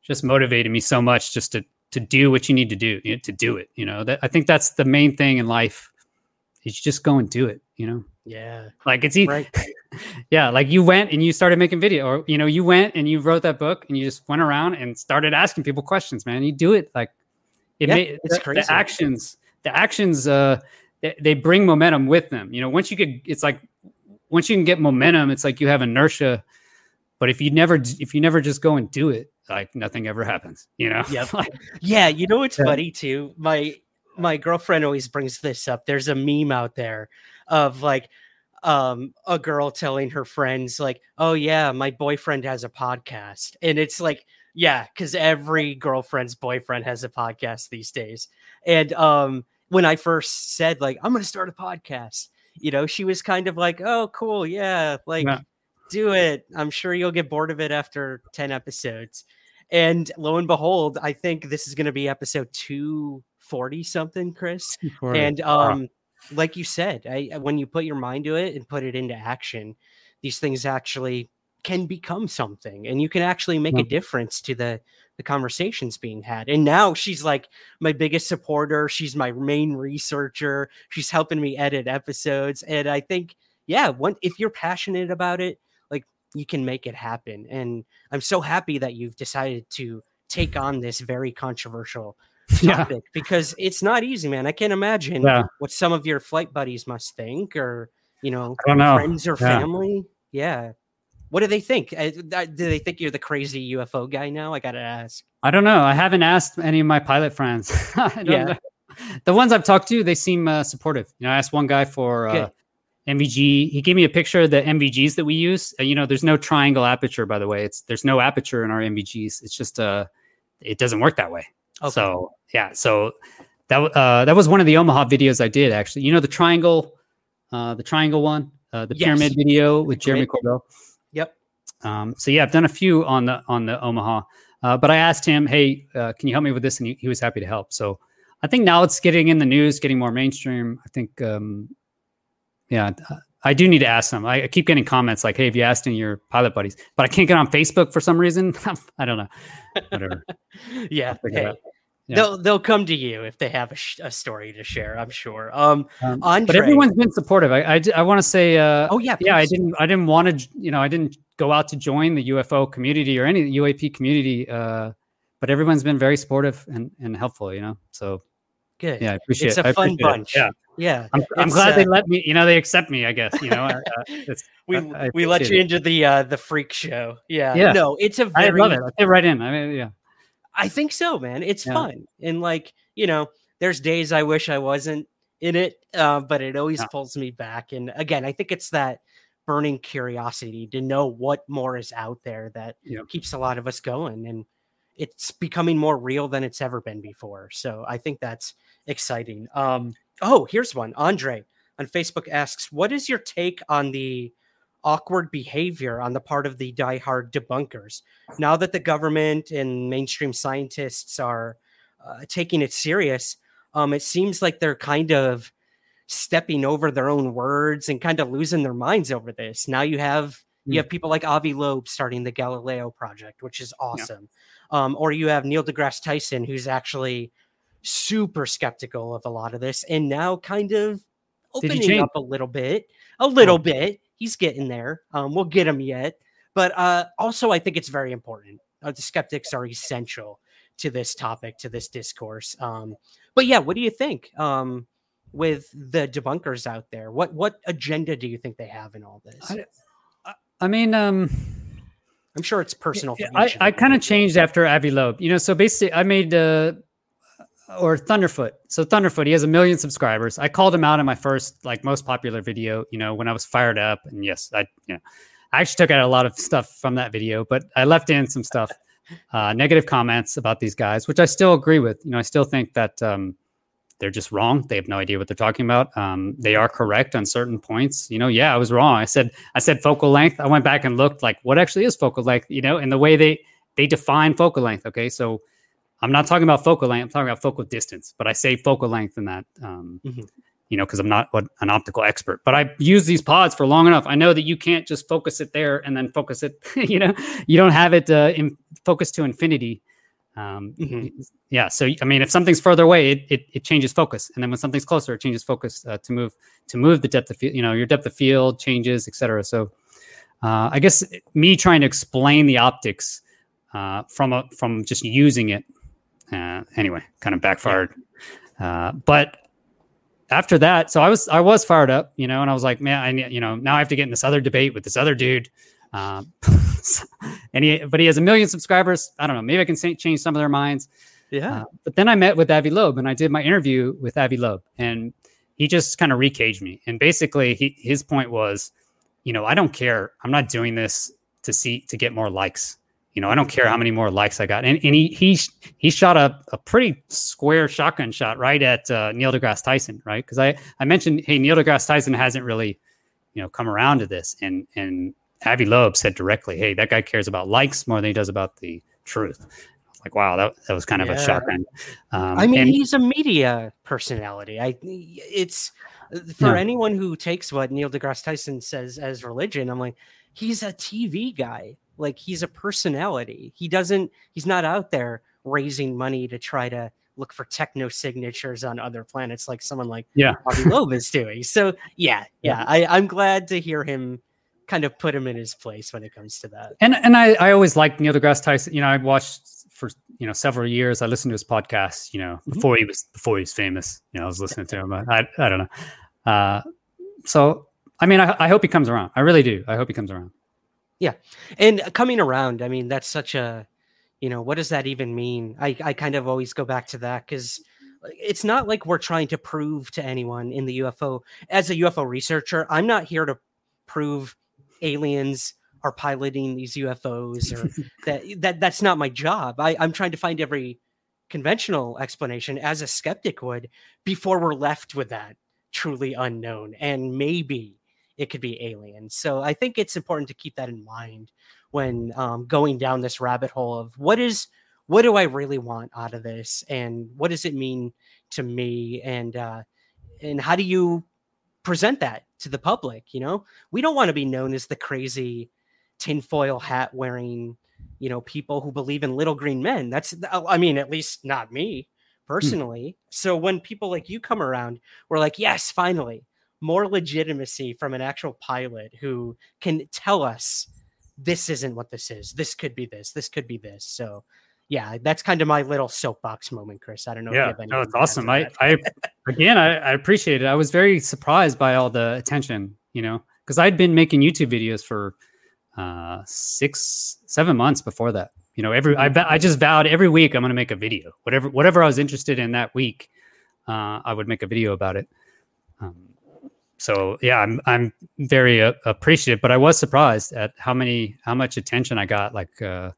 just motivated me so much just to to do what you need to do, you know, to do it. You know, that I think that's the main thing in life. Is just go and do it. You know, yeah, like it's e- right. yeah, like you went and you started making video, or you know, you went and you wrote that book and you just went around and started asking people questions, man. You do it like it Yeah, made it's the, crazy. the actions, the actions, uh, they, they bring momentum with them. You know, once you get, it's like once you can get momentum, it's like you have inertia. But if you never, if you never just go and do it, like nothing ever happens. You know. Yep. Yeah, you know what's Yeah. funny too? My my girlfriend always brings this up. There's a meme out there of like um a girl telling her friends like, "Oh yeah, my boyfriend has a podcast." And it's like, yeah, cuz every girlfriend's boyfriend has a podcast these days. And um when I first said like, "I'm going to start a podcast." You know, she was kind of like, "Oh, cool. Yeah, like Yeah. Do it. I'm sure you'll get bored of it after 10 episodes." And lo and behold, I think this is going to be episode 240 something, Chris. And Wow. um, like you said, I, when you put your mind to it and put it into action, these things actually can become something, and you can actually make a difference to the the conversations being had. And now she's like my biggest supporter. She's my main researcher. She's helping me edit episodes, and I think, yeah, when if you're passionate about it, you can make it happen. And I'm so happy that you've decided to take on this very controversial Yeah. topic because it's not easy, man. I can't imagine Yeah. what some of your flight buddies must think, or you know, know. friends or Yeah. family. Yeah. What do they think? Uh, Do they think you're the crazy UFO guy now? I gotta ask. I don't know. I haven't asked any of my pilot friends. Yeah. know. The ones I've talked to, they seem uh, supportive. You know, I asked one guy for uh. NVG. He gave me a picture of the NVGs that we use. Uh, you know, there's no triangle aperture, by the way. It's there's no aperture in our NVGs. It's just uh, it doesn't work that way. Okay. So yeah, so that uh, that was one of the Omaha videos I did actually. You know, the triangle, uh, the triangle one, uh, the Yes. pyramid video with Jeremy. Corbell. Yep. Um, so yeah, I've done a few on the on the Omaha, uh, but I asked him, "Hey, uh, can you help me with this?" And he, he was happy to help. So I think now it's getting in the news, getting more mainstream. I think, um, yeah, I do need to ask them. I, I keep getting comments like, "Hey, have you asked any of your pilot buddies?" But I can't get on Facebook for some reason. I don't know. Whatever. yeah. Hey. Yeah. They'll they'll come to you if they have a, sh- a story to share. I'm sure. Um, Um, Andre, but everyone's been supportive. I I, want to say, uh, Oh yeah, yeah, I didn't I didn't want to, you know, I didn't go out to join the UFO community or any UAP community. Uh, but everyone's been very supportive and, and helpful, you know. So Good. yeah, I appreciate. It. It's it. a I fun appreciate it. bunch. Yeah, Yeah. I'm, I'm It's, glad they uh, let me. You know, they accept me. I guess. You know, uh, uh, we I- I we let you it. into the uh the freak show. Yeah. Yeah. No, it's a very I love it. I fit right in. I mean, yeah. I think so, man. It's Yeah. fun. And like, you know, there's days I wish I wasn't in it, uh, but it always Yeah. pulls me back. And again, I think it's that burning curiosity to know what more is out there that Yeah. keeps a lot of us going. And it's becoming more real than it's ever been before. So I think that's exciting. Um, oh, here's one. Andre on Facebook asks, What is your take on the awkward behavior on the part of the diehard debunkers? Now that the government and mainstream scientists are uh, taking it serious, um, it seems like they're kind of stepping over their own words and kind of losing their minds over this. Now you have you Hmm. have people like Avi Loeb starting the Galileo project, which is awesome. Um, or you have Neil deGrasse Tyson, who's actually super skeptical of a lot of this, and now kind of opening up a little bit, a little Oh. bit. He's getting there. Um, we'll get him yet, but uh, also I think it's very important. Uh, the skeptics are essential to this topic, to this discourse. Um, but yeah, what do you think um, with the debunkers out there? What what agenda do you think they have in all this? I, I, mean, um, I'm sure it's personal. For I, I kind of changed after Avi Loeb. You know, so basically, I made uh, or Thunderfoot. So Thunderfoot, he has a million subscribers. I called him out in my first, like, most popular video. You know, when I was fired up, and yes, I, you know, I actually took out a lot of stuff from that video, but I left in some stuff, uh, negative comments about these guys, which I still agree with. You know, I still think that um, they're just wrong. They have no idea what they're talking about. Um, they are correct on certain points. You know, yeah, I was wrong. I said I said focal length. I went back and looked like what actually is focal length. You know, and the way they they define focal length. Okay, so I'm not talking about focal length. I'm talking about focal distance. But I say focal length in that. Um, Mhm. You know, because I'm not what, an optical expert, but I use these pods for long enough. I know that you can't just focus it there and then focus it. you know, you don't have it uh, in focus to infinity. Um, Mhm. yeah so i mean if something's further away it, it, it changes focus and then when something's closer it changes focus uh, to move to move the depth of field you know your depth of field changes etc so uh, i guess me trying to explain the optics uh, from a from just using it uh, anyway kind of backfired uh, but after that so i was i was fired up you know and i was like man i need you know now i have to get in this other debate with this other dude um, and he but he has a million subscribers i don't know maybe i can say, change some of their minds Yeah. uh, but then I met with Avi Loeb and I did my interview with Avi Loeb and he just kind of recaged me. And basically he, his point was, you know, I don't care. I'm not doing this to see, to get more likes. You know, I don't care how many more likes I got. And, and he, he, he shot a, a pretty square shotgun shot right at uh, Neil deGrasse Tyson, right? Because I, I mentioned, hey, Neil deGrasse Tyson hasn't really, you know, come around to this. And, and Avi Loeb said directly, hey, that guy cares about likes more than he does about the truth. Like, wow, that, that was kind of a shotgun. Um, I mean, and- he's a media personality. I it's for anyone who takes what Neil deGrasse Tyson says as religion. I'm like, he's a TV guy. Like he's a personality. He doesn't. He's not out there raising money to try to look for techno signatures on other planets like someone like Yeah. Avi Loeb is doing. So yeah, yeah. I, I'm glad to hear him kind of put him in his place when it comes to that. and and I, I always liked Neil deGrasse Tyson. You know, I watched for you know several years. I listened to his podcast. You know, Mm-hmm. before he was before he was famous. You know, I was listening to him. I I don't know. Uh, so I mean, I, I hope he comes around. I really do. I hope he comes around. And uh, coming around i mean that's such a you know what does that even mean? I i kind of always go back to that because uh, it's not like we're trying to prove to anyone in the ufo as a ufo researcher i'm not here to prove aliens are piloting these ufos or that that that's not my job. I i'm trying to find every conventional explanation as a skeptic would before we're left with that truly unknown and maybe it could be aliens. So I think it's important to keep that in mind when um, going down this rabbit hole of what is what do I really want out of this, and what does it mean to me, and uh, and how do you present that to the public? You know, we don't want to be known as the crazy tinfoil hat wearing, you know, people who believe in little green men. That's I mean, at least not me personally. Hmm. So when people like you come around, we're like, yes, finally, more legitimacy from an actual pilot who can tell us this isn't what this is. This could be this. This could be this. So yeah, that's kind of my little soapbox moment, Chris. I don't know. If you Yeah, no, it's awesome. I, I, again, I, I appreciate it. I was very surprised by all the attention, you know, because I'd been making YouTube videos for uh, six, seven months before that. You know, every I, I just vowed every week I'm going to make a video. Whatever, whatever I was interested in that week, uh, I would make a video about it. Um, so yeah, I'm I'm very uh, appreciative, but I was surprised at how many how much attention I got. Like uh,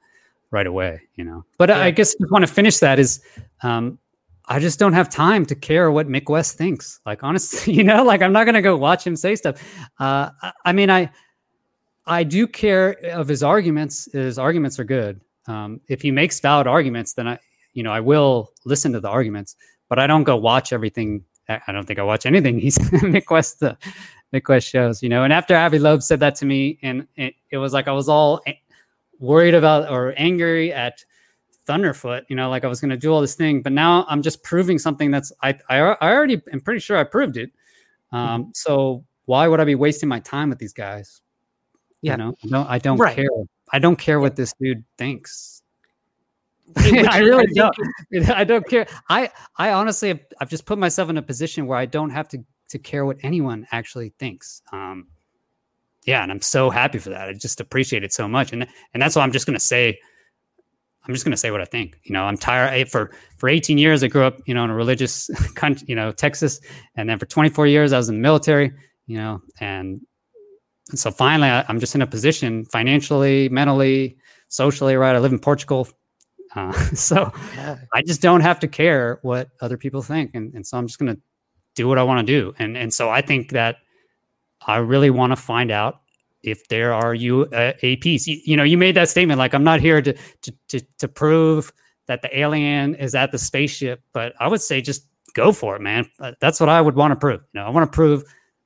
right away, you know. But yeah. I guess I want to finish that is um, I just don't have time to care what Mick West thinks. Like honestly, you know, like I'm not gonna go watch him say stuff. Uh, I, I, mean, I I do care of his arguments. His arguments are good. Um, if he makes valid arguments, then I you know I will listen to the arguments. But I don't go watch everything. I don't think I watch anything he's Mick West the Mick West shows. You know, and after Avi Loeb said that to me, and it, it was like I was all worried about or angry at Thunderfoot, you know, like I was going to do all this thing, but now I'm just proving something that's I I, I already am pretty sure I proved it. Um, mm-hmm. So why would I be wasting my time with these guys? Yeah. You know, no, I don't right. care. I don't care what this dude thinks. I really don't. I don't care. I I honestly have, I've just put myself in a position where I don't have to to care what anyone actually thinks. Um, yeah, and I'm so happy for that. I just appreciate it so much, and and that's why I'm just gonna say, I'm just gonna say what I think. You know, I'm tired. I, for for 18 years, I grew up, you know, in a religious country, you know, Texas, and then for 24 years, I was in the military. You know, and, and so finally, I, am just in a position financially, mentally, socially, right? I live in Portugal. Uh, so yeah. I just don't have to care what other people think, and, and so I'm just gonna do what I want to do, and and so I think that I really want to find out if there are you uh, APs. You, you, know, you made that statement like I'm not here to, to to to prove that the alien is at the spaceship, but I would say just go for it, man. Uh, that's what I would want to prove. You know, I want to prove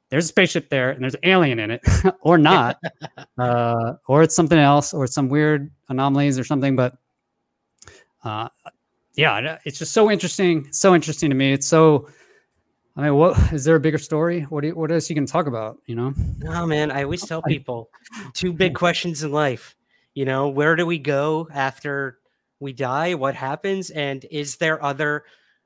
there's a spaceship there and there's an alien in it, or not, uh, or it's something else, or some weird anomalies or something. But uh, yeah, it's just so interesting, so interesting to me. It's so I mean, what is there a bigger story? What do you, what else you can talk about? You know? No, man. I always tell people two big questions in life. You know, where do we go after we die? What happens? And is there other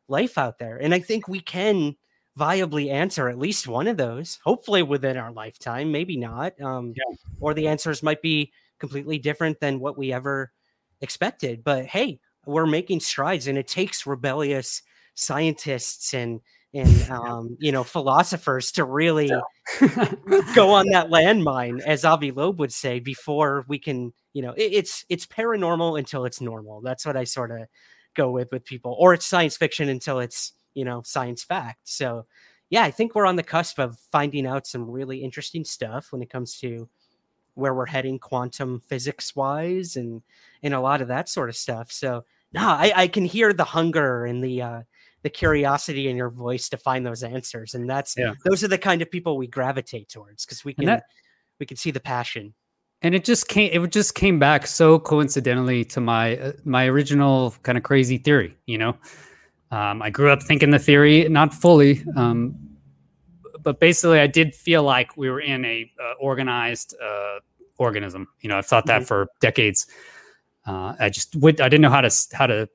life out there? And I think we can viably answer at least one of those. Hopefully within our lifetime. Maybe not. Um, yeah. Or the answers might be completely different than what we ever expected. But hey, we're making strides, and it takes rebellious scientists and and um, you know philosophers to really go on that landmine, as Avi Loeb would say, before we can. You know, it, it's it's paranormal until it's normal. That's what I sort of go with with people, or it's science fiction until it's you know science fact. So yeah, I think we're on the cusp of finding out some really interesting stuff when it comes to where we're heading quantum physics wise and and a lot of that sort of stuff. So no, I, I can hear the hunger and the uh, the curiosity in your voice to find those answers and that's yeah. those are the kind of people we gravitate towards because we can that, we can see the passion and it just came it just came back so coincidentally to my uh, my original kind of crazy theory you know um, i grew up thinking the theory not fully um, but basically i did feel like we were in a uh, organized uh, organism you know i've thought that mm-hmm. for decades uh, i just would i didn't know how to how to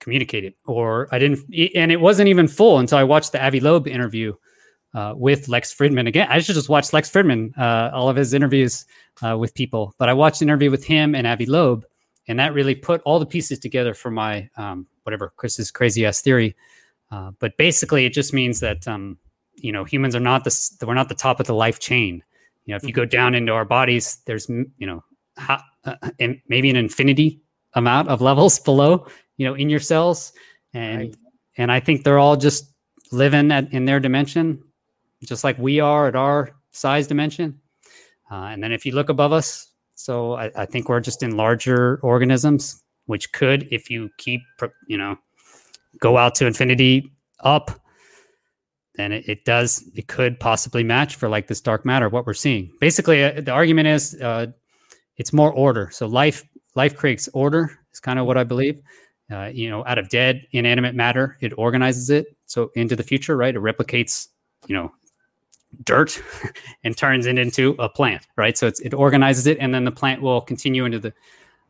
communicate it, or I didn't, and it wasn't even full until I watched the Avi Loeb interview uh, with Lex Fridman. Again, I should just watch Lex Fridman, uh, all of his interviews uh, with people, but I watched an interview with him and Avi Loeb, and that really put all the pieces together for my um, whatever Chris's crazy ass theory. Uh, but basically, it just means that um, you know humans are not the we're not the top of the life chain. You know, if you go down into our bodies, there's you know, ha, uh, maybe an infinity amount of levels below you know in your cells and right. and i think they're all just living at, in their dimension just like we are at our size dimension. Uh, and then if you look above us, so I, I think we're just in larger organisms, which could, if you keep, you know, go out to infinity up, then it, it does, it could possibly match for like this dark matter, what we're seeing. Basically, uh, the argument is uh, it's more order. So life, life creates order is kind of what I believe. Uh, you know, out of dead inanimate matter, it organizes it so into the future, right? It replicates, you know, dirt and turns it into a plant, right? So it organizes it, and then the plant will continue into the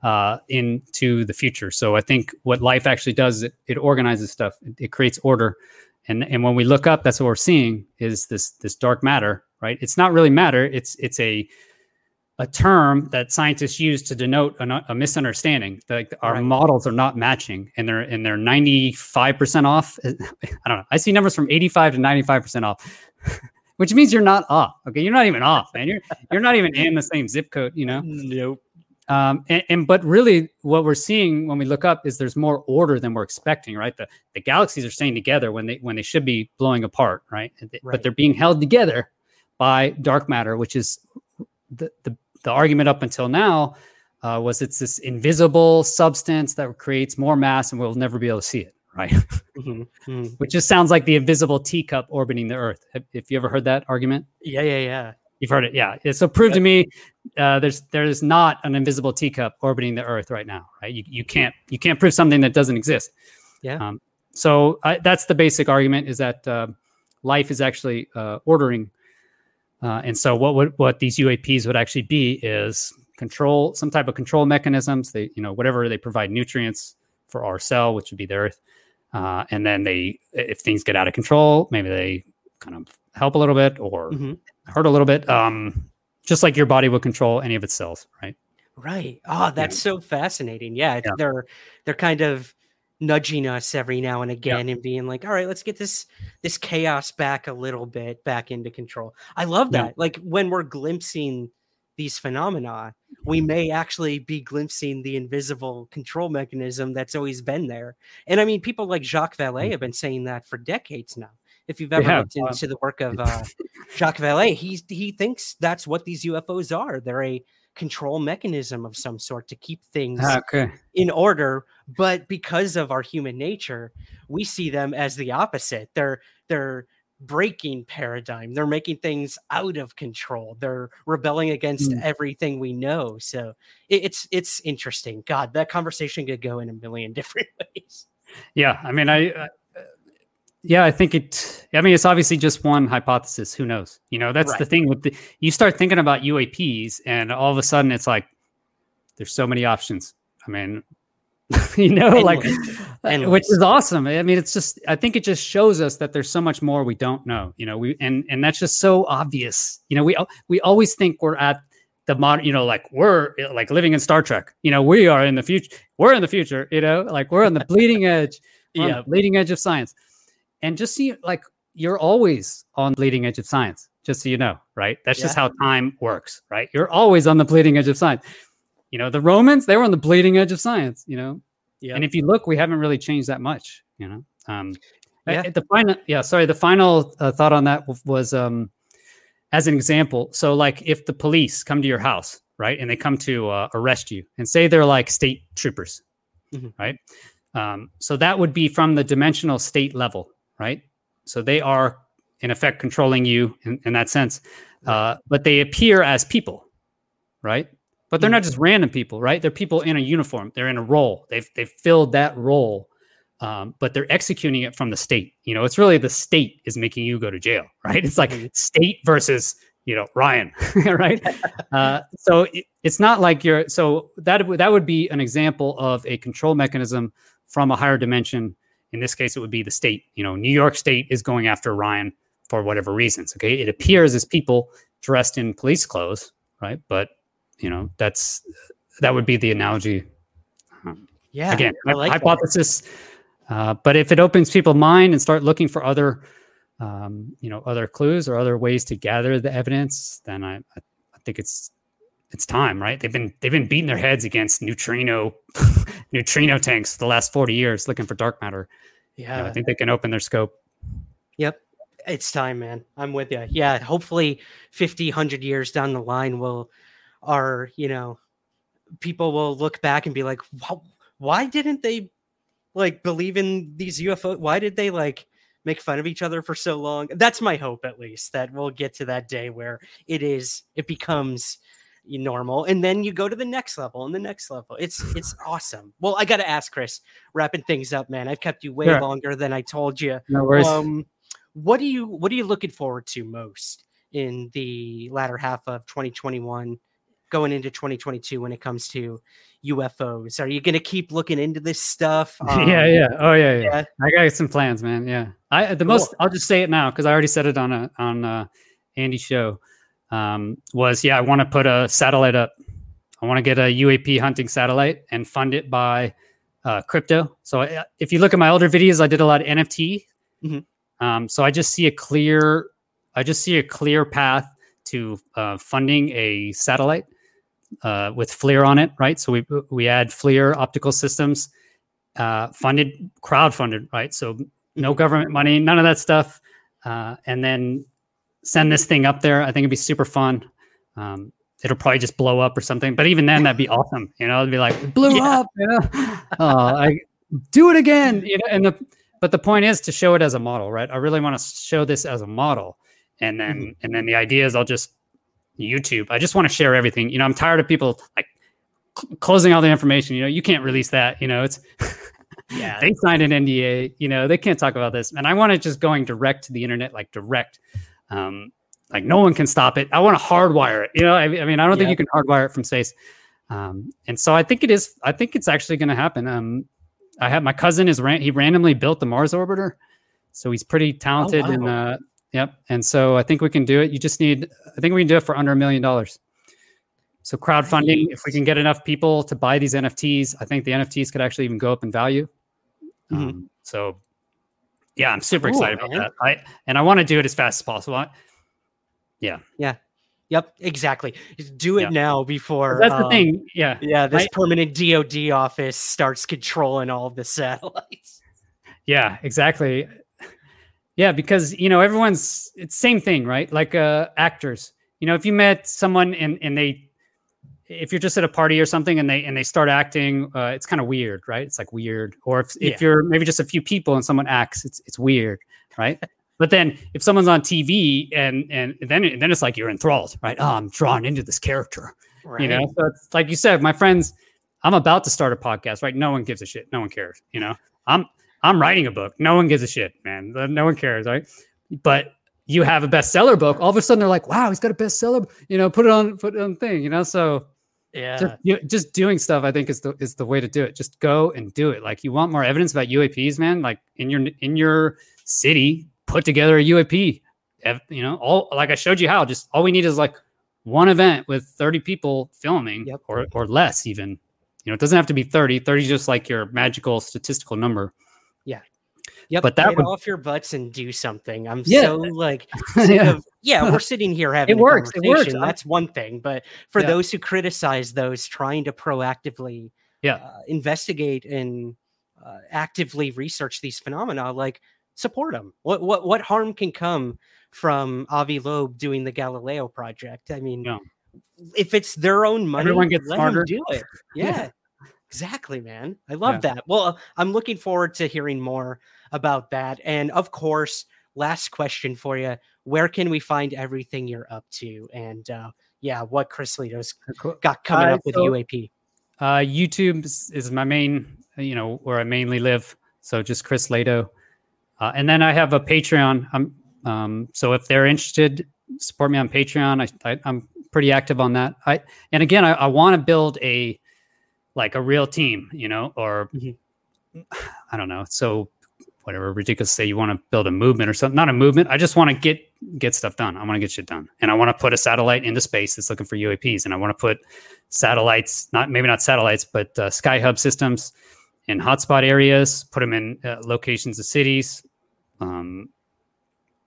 uh, into the future. So I think what life actually does it, it organizes stuff. It, it, creates order, and and when we look up, that's what we're seeing is this this dark matter, right? It's not really matter. It's it's a a term that scientists use to denote a, a misunderstanding. Like our right. models are not matching, and they're and they're ninety five percent off. I don't know. I see numbers from eighty five to ninety five percent off. which means you're not off. Okay, you're not even off, man. You're you're not even in the same zip code. You know. Nope. Um, and, and, but really, what we're seeing when we look up is there's more order than we're expecting. Right. The the galaxies are staying together when they when they should be blowing apart. Right. right. But they're being held together by dark matter, which is the the, the argument up until now. Uh, was it's this invisible substance that creates more mass and we'll never be able to see it right? Mm-hmm. Mm-hmm. Which just sounds like the invisible teacup orbiting the Earth. Have, have, you ever heard that argument? Yeah, yeah, yeah. You've heard it, yeah. So prove to me, uh, there's there's not an invisible teacup orbiting the Earth right now, right? You, you can't you can't prove something that doesn't exist. Yeah. Um, so I, that's the basic argument: is that uh, life is actually uh, ordering, uh, and so what would what these UAPs would actually be is control some type of control mechanisms. They you know whatever they provide nutrients for our cell, which would be the Earth. Uh, and then they, if things get out of control, maybe they kind of help a little bit or mm-hmm. hurt a little bit. Um, just like your body will control any of its cells, right? Right. Oh, that's yeah. so fascinating. Yeah, yeah, they're they're kind of nudging us every now and again yeah. and being like, all right, let's get this this chaos back a little bit back into control. I love that. Like when we're glimpsing these phenomena, we may actually be glimpsing the invisible control mechanism that's always been there. And I mean, people like Jacques Vallée mm. have been saying that for decades now. If you've ever yeah, looked into the work of uh, Jacques Vallée, he he thinks that's what these UFOs are. They're a control mechanism of some sort to keep things ah, okay. in order. But because of our human nature, we see them as the opposite. They're they're breaking paradigm. They're making things out of control. They're rebelling against mm. everything we know. So it, it's it's interesting. God, that conversation could go in a million different ways. Yeah, I mean, I. Yeah, I think it. I mean, it's obviously just one hypothesis. Who knows? You know, that's right. the thing with the. You start thinking about UAPs, and all of a sudden, it's like there's so many options. I mean, you know, like, uh, which is awesome. I mean, it's just, I think it just shows us that there's so much more we don't know, you know, we, and, and that's just so obvious. You know, we, we always think we're at the modern, you know, like we're like living in Star Trek, you know, we are in the future, we're in the future, you know, like we're on the bleeding edge, yeah, bleeding edge of science. And just see, like, you're always on bleeding edge of science, just so you know, right? That's yeah. just how time works, right? You're always on the bleeding edge of science you know the romans they were on the bleeding edge of science you know yeah and if you look we haven't really changed that much you know um yeah. the final yeah sorry the final uh, thought on that was um as an example so like if the police come to your house right and they come to uh, arrest you and say they're like state troopers mm-hmm. right um, so that would be from the dimensional state level right so they are in effect controlling you in, in that sense uh, but they appear as people right but they're not just random people, right? They're people in a uniform. They're in a role. They've they've filled that role, um, but they're executing it from the state. You know, it's really the state is making you go to jail, right? It's like mm-hmm. state versus you know Ryan, right? uh, so it, it's not like you're. So that that would be an example of a control mechanism from a higher dimension. In this case, it would be the state. You know, New York State is going after Ryan for whatever reasons. Okay, it appears as people dressed in police clothes, right? But you know that's that would be the analogy yeah again like hypothesis uh, but if it opens people's mind and start looking for other um, you know other clues or other ways to gather the evidence then I, I think it's it's time right they've been they've been beating their heads against neutrino neutrino tanks the last 40 years looking for dark matter yeah you know, i think they can open their scope yep It's time, man. I'm with you. Yeah, hopefully 50, 100 years down the line will are, you know, people will look back and be like, "Wow, why didn't they like believe in these UFO? Why did they like make fun of each other for so long? That's my hope, at least, that we'll get to that day where it is, it becomes normal and then you go to the next level and the next level it's it's awesome well i gotta ask chris wrapping things up man i've kept you way sure. longer than i told you no worries. um what do you what are you looking forward to most in the latter half of 2021 going into 2022 when it comes to UFOs? Are you going to keep looking into this stuff? Um, yeah, yeah. Oh, yeah, yeah, yeah, I got some plans, man. Yeah. I the most I'll just say it now because I already said it on a on uh Andy's show. Um, was yeah, I want to put a satellite up. I want to get a UAP hunting satellite and fund it by uh, crypto. So I, if you look at my older videos, I did a lot of NFT. Mm-hmm. Um, so I just see a clear, I just see a clear path to uh, funding a satellite uh, with FLIR on it, right? So we we add FLIR optical systems, uh, funded, crowd funded, right? So no mm-hmm. government money, none of that stuff, uh, and then send this thing up there. I think it'd be super fun. Um, it'll probably just blow up or something, but even then, that'd be awesome. You know, it'd be like blew yeah. up. You know, uh, I do it again. You know, and the but the point is to show it as a model, right? I really want to show this as a model, and then mm-hmm. and then the idea is I'll just YouTube. I just want to share everything. You know, I'm tired of people like cl- closing all the information. You know, you can't release that. You know, it's yeah, they signed an NDA. You know, they can't talk about this, and I want it just going direct to the internet, like direct. Um, like no one can stop it. I want to hardwire it. You know, I, I mean, I don't think you can hardwire it from space. Um, and so I think it is. I think it's actually going to happen. Um, I have my cousin is ran, he randomly built the Mars orbiter, so he's pretty talented oh, wow. and uh, Yep. And so I think we can do it. You just need, I think we can do it for under a million dollars. So crowdfunding, if we can get enough people to buy these NFTs, I think the NFTs could actually even go up in value. Mm-hmm. Um, so yeah, I'm super cool, excited man. about that. I and I want to do it as fast as possible. I, yeah. Yeah. Yep, exactly. Do it yeah. now before that's um, the thing. Yeah. Yeah, this right? permanent DoD office starts controlling all of the satellites. Yeah, exactly. Yeah, because you know everyone's it's same thing, right? Like uh, actors. You know, if you met someone and and they, if you're just at a party or something and they and they start acting, uh, it's kind of weird, right? It's like weird. Or if yeah. if you're maybe just a few people and someone acts, it's it's weird, right? but then if someone's on TV and and then then it's like you're enthralled, right? Oh, I'm drawn into this character, right. you know. So it's like you said, my friends. I'm about to start a podcast, right? No one gives a shit. No one cares, you know. I'm I'm writing a book. No one gives a shit, man. No one cares, right? But you have a bestseller book. All of a sudden, they're like, "Wow, he's got a bestseller." You know, put it on, put it on thing. You know, so yeah, just, you, just doing stuff. I think is the is the way to do it. Just go and do it. Like you want more evidence about UAPs, man. Like in your in your city, put together a UAP. You know, all like I showed you how. Just all we need is like one event with 30 people filming yep. or or less even. You know, it doesn't have to be 30. 30 is just like your magical statistical number. Yeah. Yep. But that would off your butts and do something. I'm yeah. so like, yeah. Of, yeah, we're sitting here having it works. It works. That's one thing. But for yeah. those who criticize those trying to proactively yeah. Uh, investigate and uh, actively research these phenomena, like support them. What what what harm can come from Avi Loeb doing the Galileo project? I mean, yeah. if it's their own money, everyone gets smarter. do it. Yeah. Exactly, man. I love yeah. that. Well, I'm looking forward to hearing more about that. And of course, last question for you where can we find everything you're up to? And uh, yeah, what Chris Lehto's got coming uh, up with so, UAP? Uh, YouTube is, my main, you know, where I mainly live. So just Chris Lehto. Uh, and then I have a Patreon. I'm, um, so if they're interested, support me on Patreon. I, I, am pretty active on that. I, and again, I, I want to build a, like a real team, you know, or mm-hmm. I don't know. So whatever ridiculous say you want to build a movement or something, not a movement. I just want to get get stuff done. I want to get shit done. And I want to put a satellite into space that's looking for UAPs. And I want to put satellites, not maybe not satellites, but uh, sky hub systems in hotspot areas, put them in uh, locations of cities, um,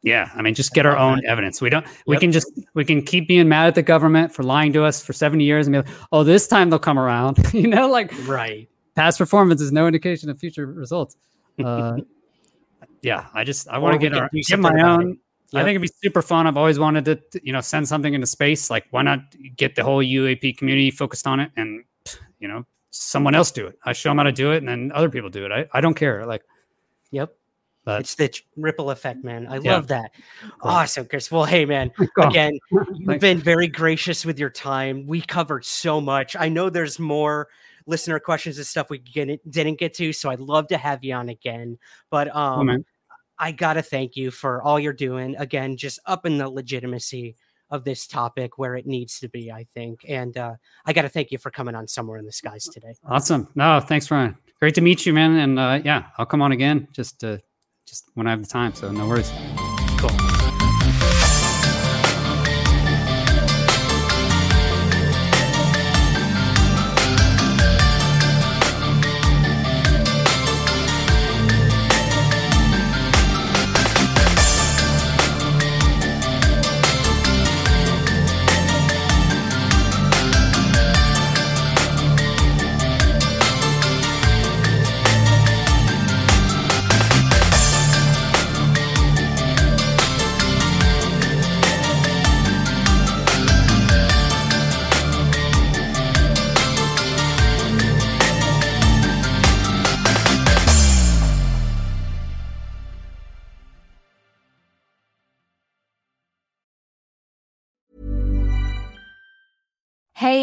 yeah, I mean, just get our own evidence. We don't. Yep. We can just we can keep being mad at the government for lying to us for seventy years and be like, oh, this time they'll come around. you know, like right. Past performance is no indication of future results. Uh, yeah, I just I want to get our get my own. It. I think it'd be super fun. I've always wanted to, to, you know, send something into space. Like, why not get the whole UAP community focused on it and, you know, someone else do it. I show them how to do it, and then other people do it. I, I don't care. Like, Yep. but It's the ripple effect, man. I Yeah. love that. Awesome, Chris. Well, hey, man, again, you've been very gracious with your time. We covered so much. I know there's more listener questions and stuff we get, didn't get to, so I'd love to have you on again. But um, man. I gotta thank you for all you're doing. Again, just upping the legitimacy of this topic where it needs to be. I think, and uh, I gotta thank you for coming on somewhere in the skies today. Awesome. No, thanks, Ryan. Great to meet you, man. And uh, yeah, I'll come on again just just when I have the time. So no worries.